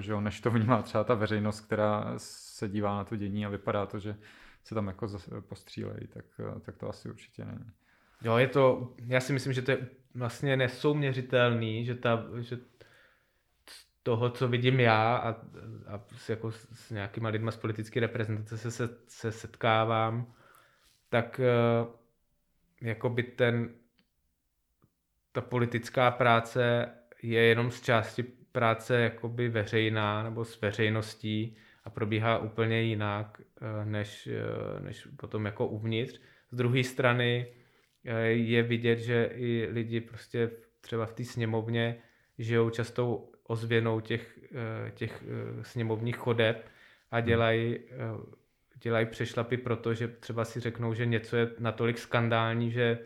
že jo, než to vnímá třeba ta veřejnost, která se dívá na to dění a vypadá to, že se tam jako postřílejí, tak, tak to asi určitě není. Jo, je to, já si myslím, že to je vlastně nesouměřitelný, že, ta, že toho, co vidím já a, a s, jako s nějakýma lidma z politické reprezentace se, se, se setkávám, tak uh, jako by ten ta politická práce je jenom z části práce jakoby veřejná nebo s veřejností a probíhá úplně jinak, eh, než, eh, než potom jako uvnitř. Z druhé strany eh, je vidět, že i lidi prostě třeba v té sněmovně žijou často ozvěnou těch, těch sněmovních chodeb a hmm. dělají dělají přešlapy proto, že třeba si řeknou, že něco je natolik skandální, že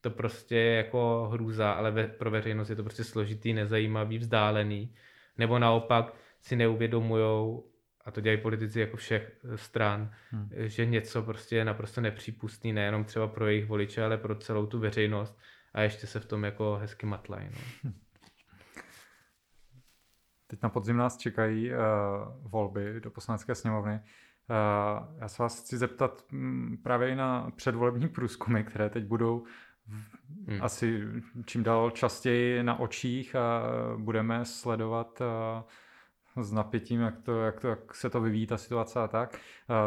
to prostě je jako hrůza, ale ve, pro veřejnost je to prostě složitý, nezajímavý, vzdálený. Nebo naopak si neuvědomujou, a to dělají politici jako všech stran, hmm. že něco prostě je naprosto nepřípustný, nejenom třeba pro jejich voliče, ale pro celou tu veřejnost a ještě se v tom jako hezky matlají. No. Hm. Teď na podzim nás čekají uh, volby do poslanecké sněmovny. Uh, já se vás chci zeptat m, právě i na předvolební průzkumy, které teď budou hmm. asi čím dál častěji na očích a budeme sledovat s napětím, jak, to, jak, to, jak se to vyvíjí ta situace a tak.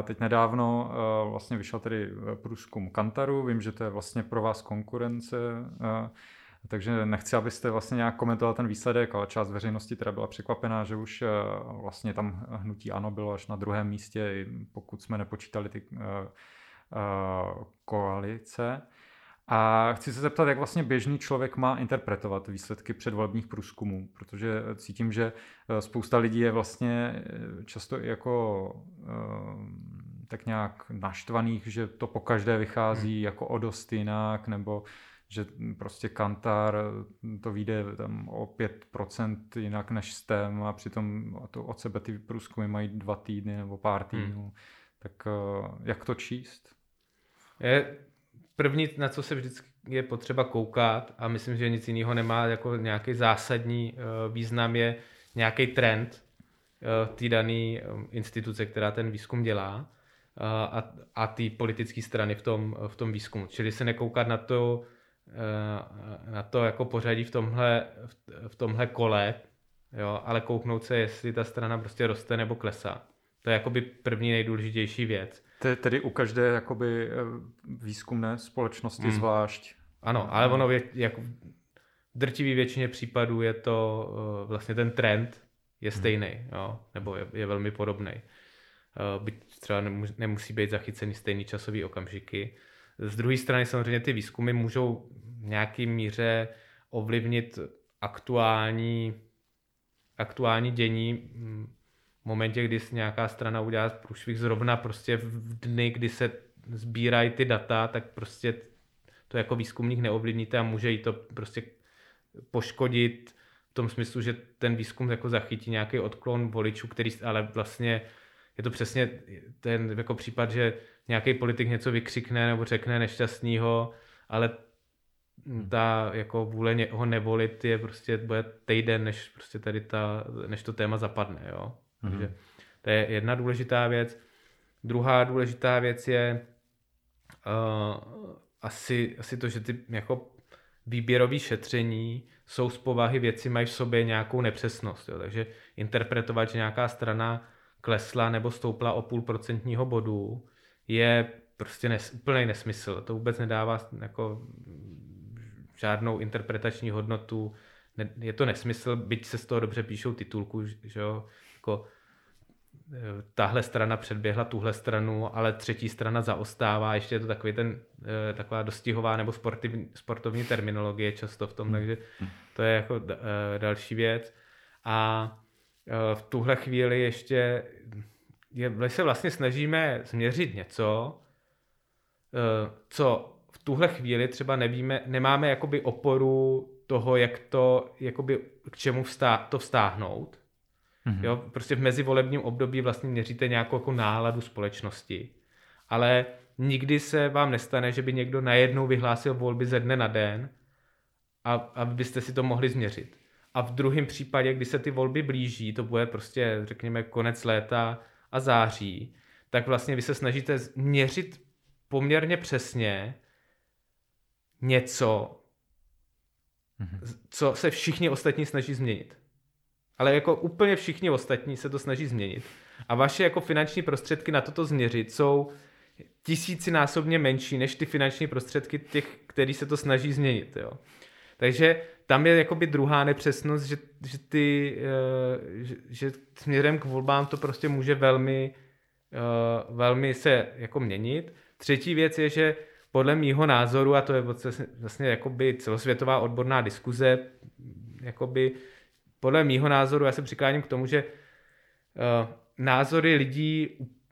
Teď nedávno vlastně vyšel tedy průzkum Kantaru, vím, že to je vlastně pro vás konkurence, takže nechci, abyste vlastně nějak komentoval ten výsledek, ale část veřejnosti teda byla překvapená, že už vlastně tam hnutí ANO bylo až na druhém místě, pokud jsme nepočítali ty koalice. A chci se zeptat, jak vlastně běžný člověk má interpretovat výsledky předvolebních průzkumů, protože cítím, že eh, spousta lidí je vlastně eh, často i jako tak nějak naštvaných, že to po každé vychází hmm. jako o dost jinak, nebo že prostě Kantar to vyjde tam o 5% jinak než STEM a přitom to od sebe ty průzkumy mají dva týdny nebo pár hmm. týdnů. Hmm. Tak jak to číst? Je první, na co se vždycky je potřeba koukat a myslím, že nic jiného nemá jako nějaký zásadní uh, význam, je nějaký trend uh, té dané um, instituce, která ten výzkum dělá a, a ty politické strany v tom, v tom výzkumu. Čili se nekoukat na to, na to jako pořadí v tomhle, v tomhle kole, jo, ale kouknout se, jestli ta strana prostě roste nebo klesá. To je jakoby první nejdůležitější věc. Tedy u každé jakoby eh, výzkumné společnosti hmm. zvlášť. Ano, ale ono je, jako v drtivý většině případů je to uh, vlastně ten trend je hmm. stejný, hmm. jo, nebo je, je velmi podobný. Uh, byť třeba nemusí, být zachycený stejný časový okamžiky. Z druhé strany samozřejmě ty výzkumy můžou v nějaký míře ovlivnit aktuální, aktuální dění hm, v momentě, kdy nějaká strana udělá průšvih zrovna prostě v dny, kdy se sbírají ty data, tak prostě to jako výzkumník neovlivníte a může jí to prostě poškodit v tom smyslu, že ten výzkum jako zachytí nějaký odklon voličů, který ale vlastně je to přesně ten jako případ, že nějaký politik něco vykřikne nebo řekne nešťastného, ale ta jako vůle ho nevolit je prostě bude týden, než prostě tady ta, než to téma zapadne, jo. Mm-hmm. Takže to je jedna důležitá věc. Druhá důležitá věc je uh, asi, asi to, že ty jako výběrový šetření jsou z povahy věci, mají v sobě nějakou nepřesnost. Jo. Takže interpretovat, že nějaká strana klesla nebo stoupla o půl procentního bodu, je prostě nes, úplný nesmysl. To vůbec nedává jako žádnou interpretační hodnotu. Ne, je to nesmysl, byť se z toho dobře píšou titulku, že jo, jako eh, tahle strana předběhla tuhle stranu, ale třetí strana zaostává. Ještě je to takový ten, eh, taková dostihová nebo sportivní, sportovní terminologie často v tom, hmm. takže to je jako eh, další věc. A v tuhle chvíli ještě je, se vlastně snažíme změřit něco, co v tuhle chvíli třeba nevíme, nemáme jakoby oporu toho, jak to, jakoby k čemu vstá, to vztáhnout. Mm-hmm. Jo, prostě v mezivolebním období vlastně měříte nějakou jako náladu společnosti. Ale nikdy se vám nestane, že by někdo najednou vyhlásil volby ze dne na den a, a byste si to mohli změřit. A v druhém případě, kdy se ty volby blíží, to bude prostě, řekněme, konec léta a září, tak vlastně vy se snažíte měřit poměrně přesně něco, mm-hmm. co se všichni ostatní snaží změnit ale jako úplně všichni ostatní se to snaží změnit. A vaše jako finanční prostředky na toto změřit jsou tisícinásobně menší než ty finanční prostředky těch, který se to snaží změnit. Jo. Takže tam je jakoby druhá nepřesnost, že, že, ty, uh, že, že směrem k volbám to prostě může velmi, uh, velmi se jako měnit. Třetí věc je, že podle mýho názoru, a to je vlastně, vlastně jakoby celosvětová odborná diskuze, jakoby podle mýho názoru, já se přikláním k tomu, že uh, názory lidí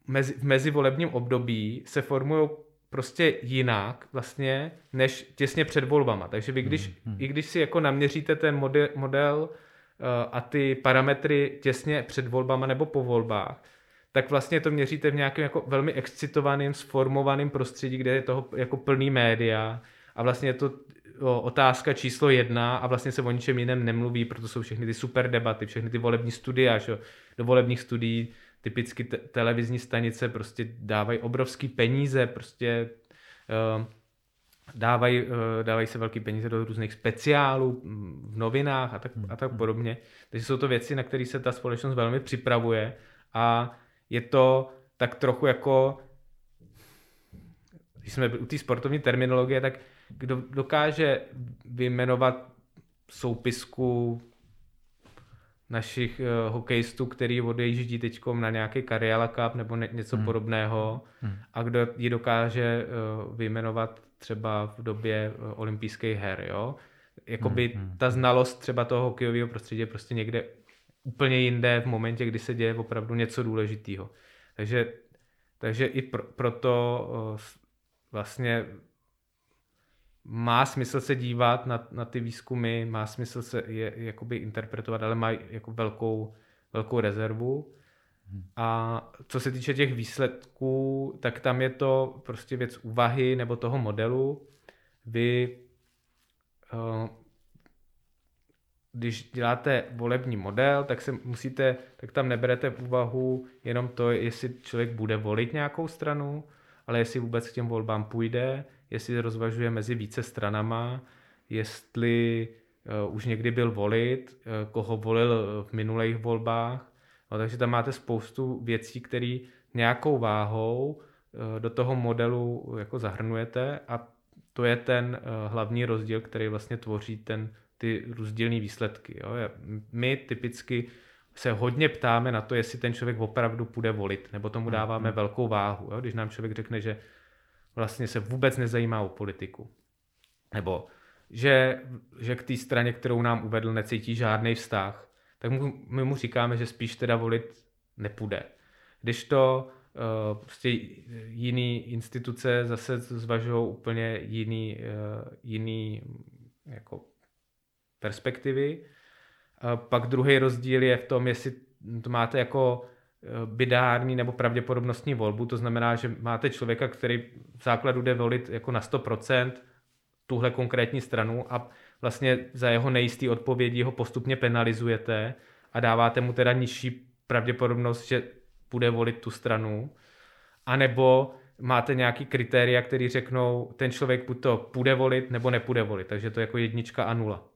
mezi, v mezivolebním období se formují prostě jinak vlastně, než těsně před volbama. Takže vy když, hmm, hmm. i když si jako naměříte ten model, model uh, a ty parametry těsně před volbama nebo po volbách, tak vlastně to měříte v nějakém jako velmi excitovaným, sformovaným prostředí, kde je toho jako plný média a vlastně je to otázka číslo jedna a vlastně se o ničem jiném nemluví, proto jsou všechny ty super debaty, všechny ty volební studia, že? do volebních studií typicky te- televizní stanice prostě dávají obrovský peníze, prostě uh, dávají, uh, dávají se velký peníze do různých speciálů v novinách a tak, a tak podobně. Takže jsou to věci, na které se ta společnost velmi připravuje a je to tak trochu jako když jsme u té sportovní terminologie, tak kdo dokáže vyjmenovat soupisku našich uh, hokejistů, který odejíždí teď na nějaký Karjala Cup nebo ne, něco hmm. podobného hmm. a kdo ji dokáže uh, vyjmenovat třeba v době olympijských her, jo. Jakoby hmm, ta znalost třeba toho hokejového prostředí je prostě někde úplně jinde v momentě, kdy se děje opravdu něco důležitého. Takže, takže i pro, proto vlastně má smysl se dívat na, na ty výzkumy, má smysl se je jakoby interpretovat, ale má jako velkou, velkou rezervu. A co se týče těch výsledků, tak tam je to prostě věc úvahy nebo toho modelu. Vy, eh, když děláte volební model, tak se musíte, tak tam neberete v úvahu jenom to, jestli člověk bude volit nějakou stranu, ale jestli vůbec k těm volbám půjde, jestli rozvažuje mezi více stranama, jestli uh, už někdy byl volit, uh, koho volil v minulých volbách. No, takže tam máte spoustu věcí, které nějakou váhou uh, do toho modelu jako zahrnujete a to je ten uh, hlavní rozdíl, který vlastně tvoří ten, ty rozdílné výsledky. Jo. My typicky se hodně ptáme na to, jestli ten člověk opravdu půjde volit, nebo tomu dáváme mm-hmm. velkou váhu. Jo? Když nám člověk řekne, že vlastně se vůbec nezajímá o politiku. Nebo že, že k té straně, kterou nám uvedl, necítí žádný vztah, tak mu, my mu říkáme, že spíš teda volit nepůjde. Když to uh, prostě jiný instituce zase zvažují úplně jiný, uh, jiný jako perspektivy. Uh, pak druhý rozdíl je v tom, jestli to máte jako Eh, bidární nebo pravděpodobnostní volbu, to znamená, že máte člověka, který v základu jde volit jako na 100% tuhle konkrétní stranu a vlastně za jeho nejistý odpovědi ho postupně penalizujete a dáváte mu teda nižší pravděpodobnost, že bude volit tu stranu, anebo máte nějaký kritéria, který řeknou, ten člověk buď to půjde volit, nebo nepůjde volit, takže to je jako jednička a nula.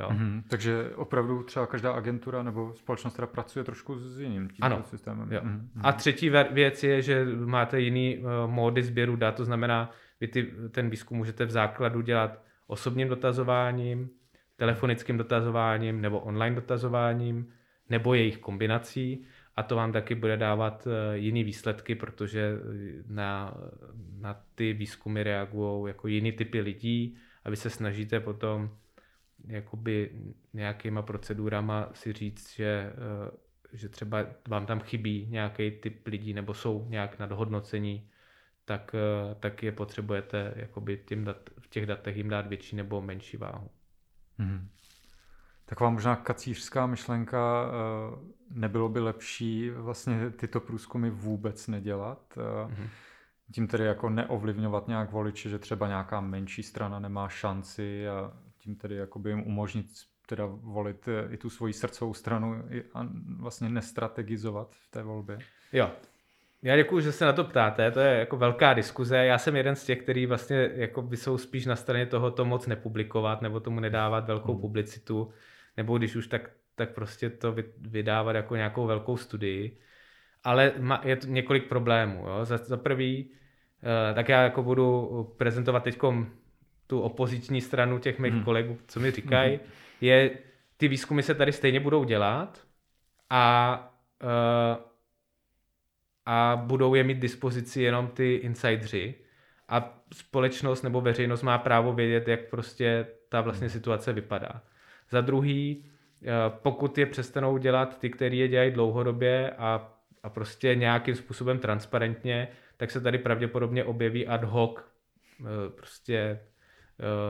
Jo. Mm-hmm. Takže opravdu třeba každá agentura nebo společnost teda pracuje trošku s jiným tím ano. systémem. Jo. Mm-hmm. A třetí věc je, že máte jiný uh, módy sběru dat, to znamená, vy ty, ten výzkum můžete v základu dělat osobním dotazováním, telefonickým dotazováním nebo online dotazováním, nebo jejich kombinací a to vám taky bude dávat uh, jiný výsledky, protože na, na ty výzkumy reagují jako jiný typy lidí a vy se snažíte potom jakoby nějakýma procedurama si říct, že, eh, že třeba vám tam chybí nějaký typ lidí nebo jsou nějak nadhodnocení, tak, eh, tak je potřebujete jakoby tím dat, v těch datech jim dát větší nebo menší váhu. Hmm. Taková možná kacířská myšlenka, eh, nebylo by lepší vlastně tyto průzkumy vůbec nedělat, mm-hmm. tím tedy jako neovlivňovat nějak voliče, že třeba nějaká menší strana nemá šanci a tím tedy jakoby jim umožnit teda volit eh, i tu svoji srdcovou stranu a vlastně nestrategizovat v té volbě. Jo. Já děkuji, že se na to ptáte, to je jako velká diskuze. Já jsem jeden z těch, který vlastně jako by jsou spíš na straně toho to moc nepublikovat nebo tomu nedávat velkou hmm. publicitu, nebo když už tak, tak prostě to vydávat jako nějakou velkou studii. Ale je to několik problémů. Jo. Za, za prvý, eh, tak já jako budu prezentovat teď tu opoziční stranu těch mých hmm. kolegů, co mi říkají, hmm. je, ty výzkumy se tady stejně budou dělat a, uh, a budou je mít dispozici jenom ty insidři a společnost nebo veřejnost má právo vědět, jak prostě ta vlastně hmm. situace vypadá. Za druhý, uh, pokud je přestanou dělat ty, kteří je dělají dlouhodobě a, a prostě nějakým způsobem transparentně, tak se tady pravděpodobně objeví ad hoc uh, prostě Eh,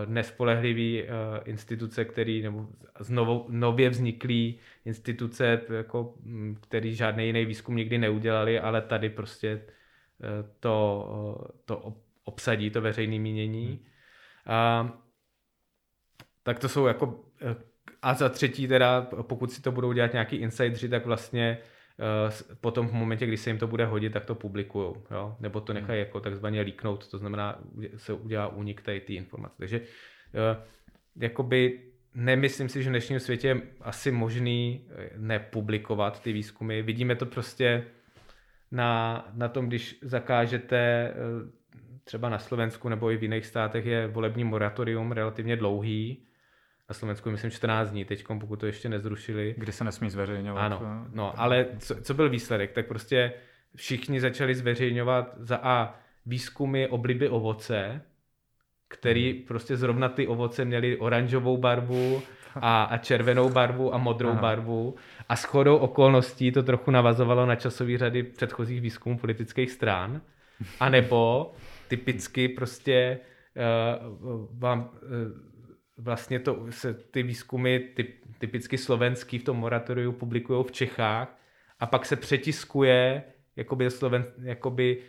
nespolehlivý eh, instituce, který, nebo znovu, nově vzniklý instituce, jako, mm, který žádný jiný výzkum nikdy neudělali, ale tady prostě eh, to, to obsadí, to veřejné mínění. Hmm. A, tak to jsou jako a za třetí teda, pokud si to budou dělat nějaký insidři, tak vlastně Eh, potom v momentě, kdy se jim to bude hodit, tak to publikují, jo? nebo to nechají hmm. jako takzvaně líknout, to znamená, se udělá únik té informace. Takže eh, jakoby nemyslím si, že v dnešním světě je asi možný eh, nepublikovat ty výzkumy. Vidíme to prostě na, na tom, když zakážete třeba na Slovensku nebo i v jiných státech je volební moratorium relativně dlouhý, na Slovensku myslím 14 dní teď, pokud to ještě nezrušili. Kdy se nesmí zveřejňovat. Ano, no, ale co, co byl výsledek? Tak prostě všichni začali zveřejňovat za A výzkumy obliby ovoce, který prostě zrovna ty ovoce měly oranžovou barvu a, a červenou barvu a modrou Aha. barvu. A s chodou okolností to trochu navazovalo na časové řady předchozích výzkumů politických stran. A nebo typicky prostě uh, vám uh, vlastně to, se ty výzkumy typ, typicky slovenský v tom moratoriu publikují v Čechách a pak se přetiskuje jakoby, Sloven, jakoby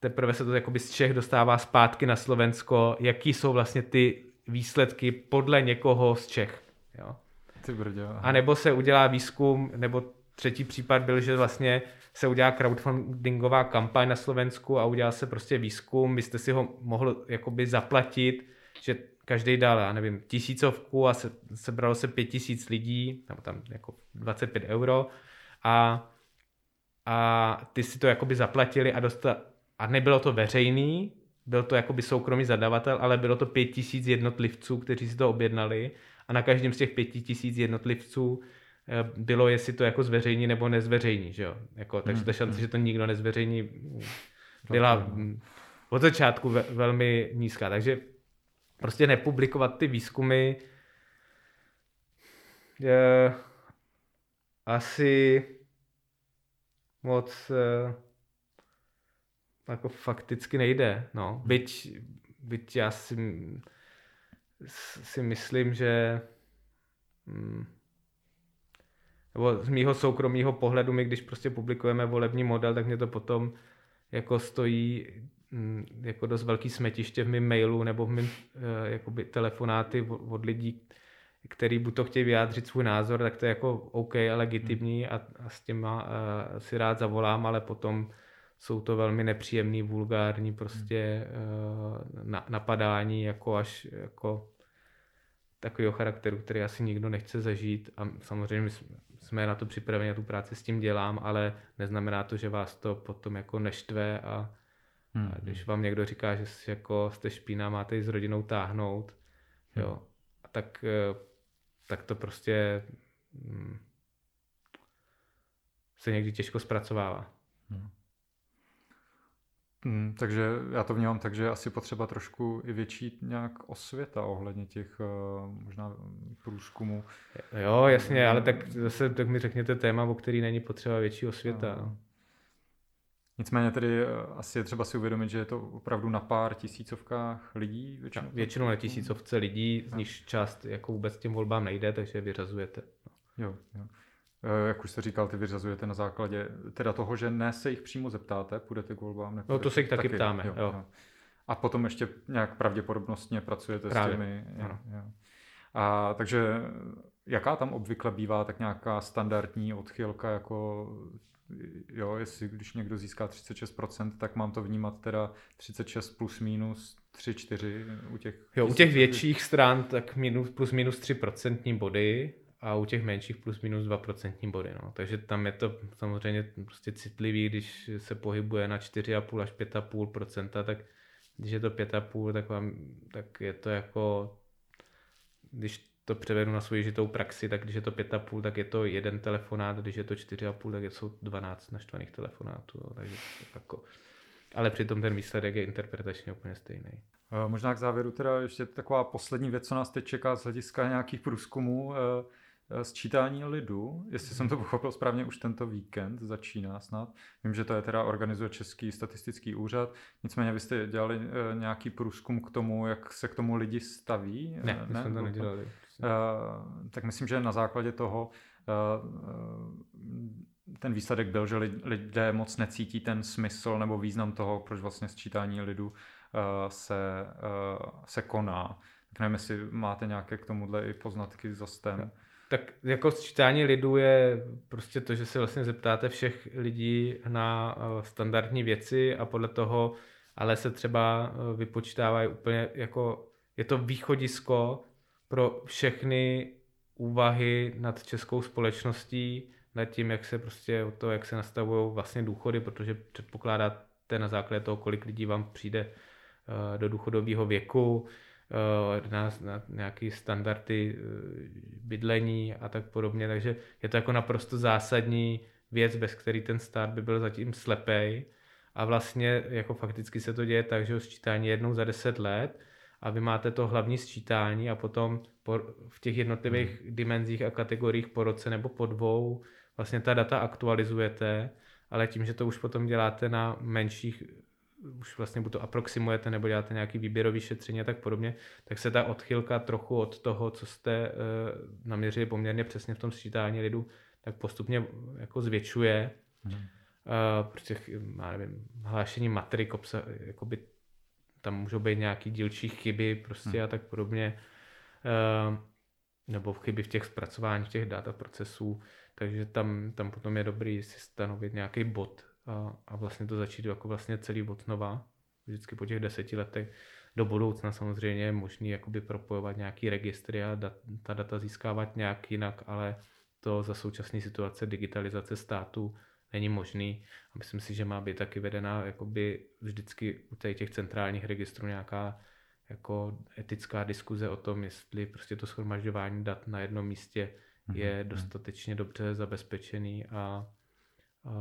teprve se to jakoby z Čech dostává zpátky na Slovensko, jaký jsou vlastně ty výsledky podle někoho z Čech. Jo? Ty brdě, a nebo se udělá výzkum, nebo třetí případ byl, že vlastně se udělá crowdfundingová kampaň na Slovensku a udělá se prostě výzkum, byste si ho mohl jakoby zaplatit, že každý dal, já nevím, tisícovku a se, sebralo se pět tisíc lidí, nebo tam jako 25 euro a, a ty si to jakoby zaplatili a dostal, a nebylo to veřejný, byl to jakoby soukromý zadavatel, ale bylo to pět tisíc jednotlivců, kteří si to objednali a na každém z těch pěti tisíc jednotlivců eh, bylo, jestli to jako zveřejní nebo nezveřejní, že jo? Jako, takže hmm, ta šance, hmm. že to nikdo nezveřejní, byla od začátku ve, velmi nízká. Takže prostě nepublikovat ty výzkumy je asi moc eh, jako fakticky nejde. No. Byť, byť já si, si myslím, že hm, nebo z mýho soukromého pohledu, my když prostě publikujeme volební model, tak mě to potom jako stojí jako dost velký smetiště v mém mailu nebo v mém eh, jakoby telefonáty od lidí, který buď to chtějí vyjádřit svůj názor, tak to je jako OK a legitimní a, a s těma uh, si rád zavolám, ale potom jsou to velmi nepříjemný, vulgární prostě uh, na, napadání jako až jako takového charakteru, který asi nikdo nechce zažít. A samozřejmě jsme na to připraveni, na tu práci s tím dělám, ale neznamená to, že vás to potom jako neštve a, hmm. a když vám někdo říká, že jako jste špína, máte ji s rodinou táhnout, hmm. jo, tak, eh, tak to prostě hm, se někdy těžko zpracovává. Hmm. Hmm, takže já to vnímám tak, že je asi potřeba trošku i větší nějak osvěta ohledně těch uh, možná průzkumů. Jo, jasně, ale tak zase tak mi řekněte téma, o který není potřeba větší osvěta. No. Nicméně tedy eh, asi je třeba si uvědomit, že je to opravdu na pár tisícovkách lidí? Většinou, většinou na tisícovce lidí, z nich část jako vůbec těm volbám nejde, takže vyřazujete. No. Jo, jo. Eh, jak už jste říkal, ty vyřazujete na základě teda toho, že ne se jich přímo zeptáte, půjdete k volbám? Nepůjdete, no to se jich taky, taky ptáme, jo, jo. A potom ještě nějak pravděpodobnostně pracujete Právě. s těmi... Jo, jo. A takže jaká tam obvykle bývá tak nějaká standardní odchylka, jako jo, jestli když někdo získá 36%, tak mám to vnímat teda 36 plus minus 3, 4 u těch... Jo, u těch větších stran tak minus, plus minus 3% body, a u těch menších plus minus 2% body. No. Takže tam je to samozřejmě prostě citlivý, když se pohybuje na 4,5 až 5,5%, tak když je to 5,5, tak, vám, tak je to jako, když to převedu na svoji žitou praxi, tak když je to 5,5, tak je to jeden telefonát, když je to 4,5, tak jsou 12 naštvaných telefonátů. Jo. Takže jako, ale přitom ten výsledek je interpretačně úplně stejný. Možná k závěru teda ještě taková poslední věc, co nás teď čeká z hlediska nějakých průzkumů. Eh, sčítání lidu, jestli jsem to pochopil správně, už tento víkend začíná snad. Vím, že to je teda organizuje Český statistický úřad. Nicméně vy jste dělali nějaký průzkum k tomu, jak se k tomu lidi staví? Ne, eh, ne? jsme to nedělali. Uh, tak myslím, že na základě toho uh, ten výsledek byl, že lidé moc necítí ten smysl nebo význam toho, proč vlastně sčítání lidu uh, se, se koná. Tak nevím, jestli máte nějaké k tomuhle i poznatky za STEM. Tak jako sčítání lidů je prostě to, že se vlastně zeptáte všech lidí na eh, standardní věci a podle toho ale se třeba eh, vypočítávají úplně jako, je to východisko pro všechny úvahy nad českou společností, nad tím, jak se prostě o to, jak se nastavují vlastně důchody, protože předpokládáte na základě toho, kolik lidí vám přijde eh, do důchodového věku, Eh, na, na nějaké standardy eh, bydlení a tak podobně, takže je to jako naprosto zásadní věc, bez který ten stát by byl zatím slepej. A vlastně jako fakticky se to děje tak, že ho sčítání jednou za deset let a vy máte to hlavní sčítání a potom po, v těch jednotlivých hmm. dimenzích a kategoriích po roce nebo po dvou vlastně ta data aktualizujete, ale tím, že to už potom děláte na menších už vlastně buď to aproximujete nebo děláte nějaký výběrový šetření a tak podobně, tak se ta odchylka trochu od toho, co jste uh, naměřili poměrně přesně v tom sčítání lidu, tak postupně jako zvětšuje. Hmm. Uh, protože, já nevím, hlášení matrik, obsa, jakoby tam můžou být nějaký dílčí chyby prostě hmm. a tak podobně. Uh, nebo chyby v těch zpracování těch data procesů, takže tam, tam potom je dobrý si stanovit nějaký bod a, a vlastně to začít jako vlastně celý bod znova, vždycky po těch deseti letech. Do budoucna samozřejmě je možný jakoby propojovat nějaký registry a dat, ta data získávat nějak jinak, ale to za současné situace digitalizace státu není možný. A myslím si, že má být taky vedená jakoby vždycky u těch centrálních registrů nějaká jako etická diskuze o tom, jestli prostě to schromažďování dat na jednom místě je mhm, dostatečně dobře zabezpečený a a,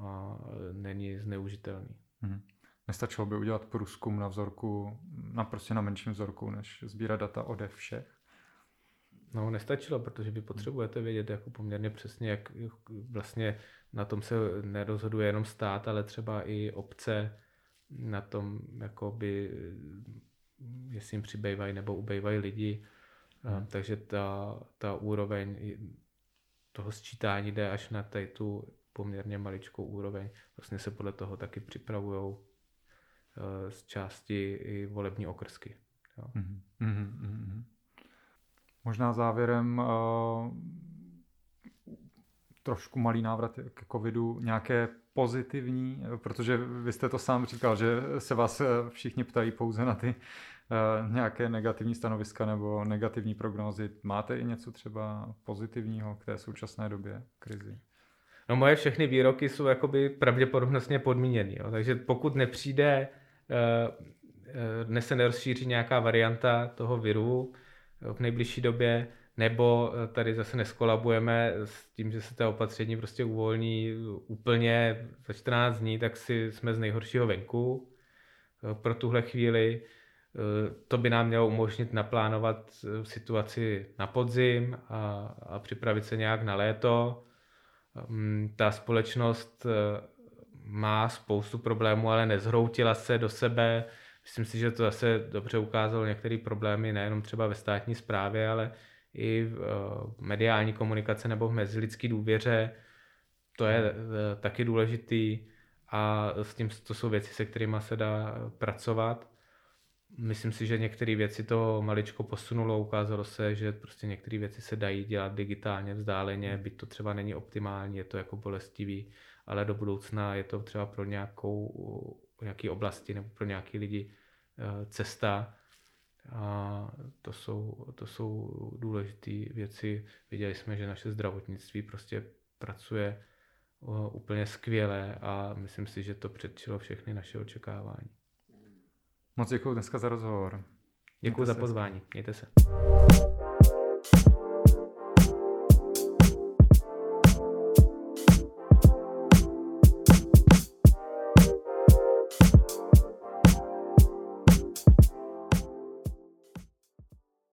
a není zneužitelný. Hmm. Nestačilo by udělat průzkum na vzorku, na prostě na menším vzorku, než sbírat data ode všech? No, nestačilo, protože vy potřebujete vědět jako poměrně přesně, jak vlastně na tom se nerozhoduje jenom stát, ale třeba i obce na tom, jakoby, jestli jim přibývají nebo ubejvají lidi. Hmm. Takže ta, ta úroveň toho sčítání jde až na tady tu poměrně maličkou úroveň. Vlastně se podle toho taky připravují eh, z části i volební okrsky. Jo. Mm-hmm, mm-hmm. Možná závěrem uh, trošku malý návrat k covidu, nějaké pozitivní, protože vy jste to sám říkal, že se vás eh, všichni ptají pouze na ty nějaké negativní stanoviska nebo negativní prognózy. Máte i něco třeba pozitivního k té současné době krizi? No moje všechny výroky jsou jakoby pravděpodobnostně podmíněny. Jo. Takže pokud nepřijde, eh, eh, dnes se nerozšíří nějaká varianta toho viru v nejbližší době, nebo eh, tady zase neskolabujeme s tím, že se ta opatření prostě uvolní úplně za 14 dní, tak si jsme z nejhoršího venku pro tuhle chvíli. To by nám mělo umožnit naplánovat situaci na podzim a, a připravit se nějak na léto Mm, ta společnost eh, má spoustu problémů, ale nezhroutila se do sebe. Myslím si, že to zase dobře ukázalo některé problémy, nejenom třeba ve státní správě, ale i v eh, mediální komunikace nebo v mezilidské důvěře. To je eh, taky důležitý a s tím to jsou věci, se kterými se dá pracovat. Myslím si, že některé věci to maličko posunulo, ukázalo se, že prostě některé věci se dají dělat digitálně, vzdáleně, byť to třeba není optimální, je to jako bolestivý, ale do budoucna je to třeba pro nějakou, nějaký oblasti nebo pro nějaký lidi eh, cesta. A to jsou, to jsou důležité věci. Viděli jsme, že naše zdravotnictví prostě pracuje eh, úplně skvěle a myslím si, že to předčilo všechny naše očekávání. Moc děkuji dneska za rozhovor. Děkuji za pozvání. Mějte se.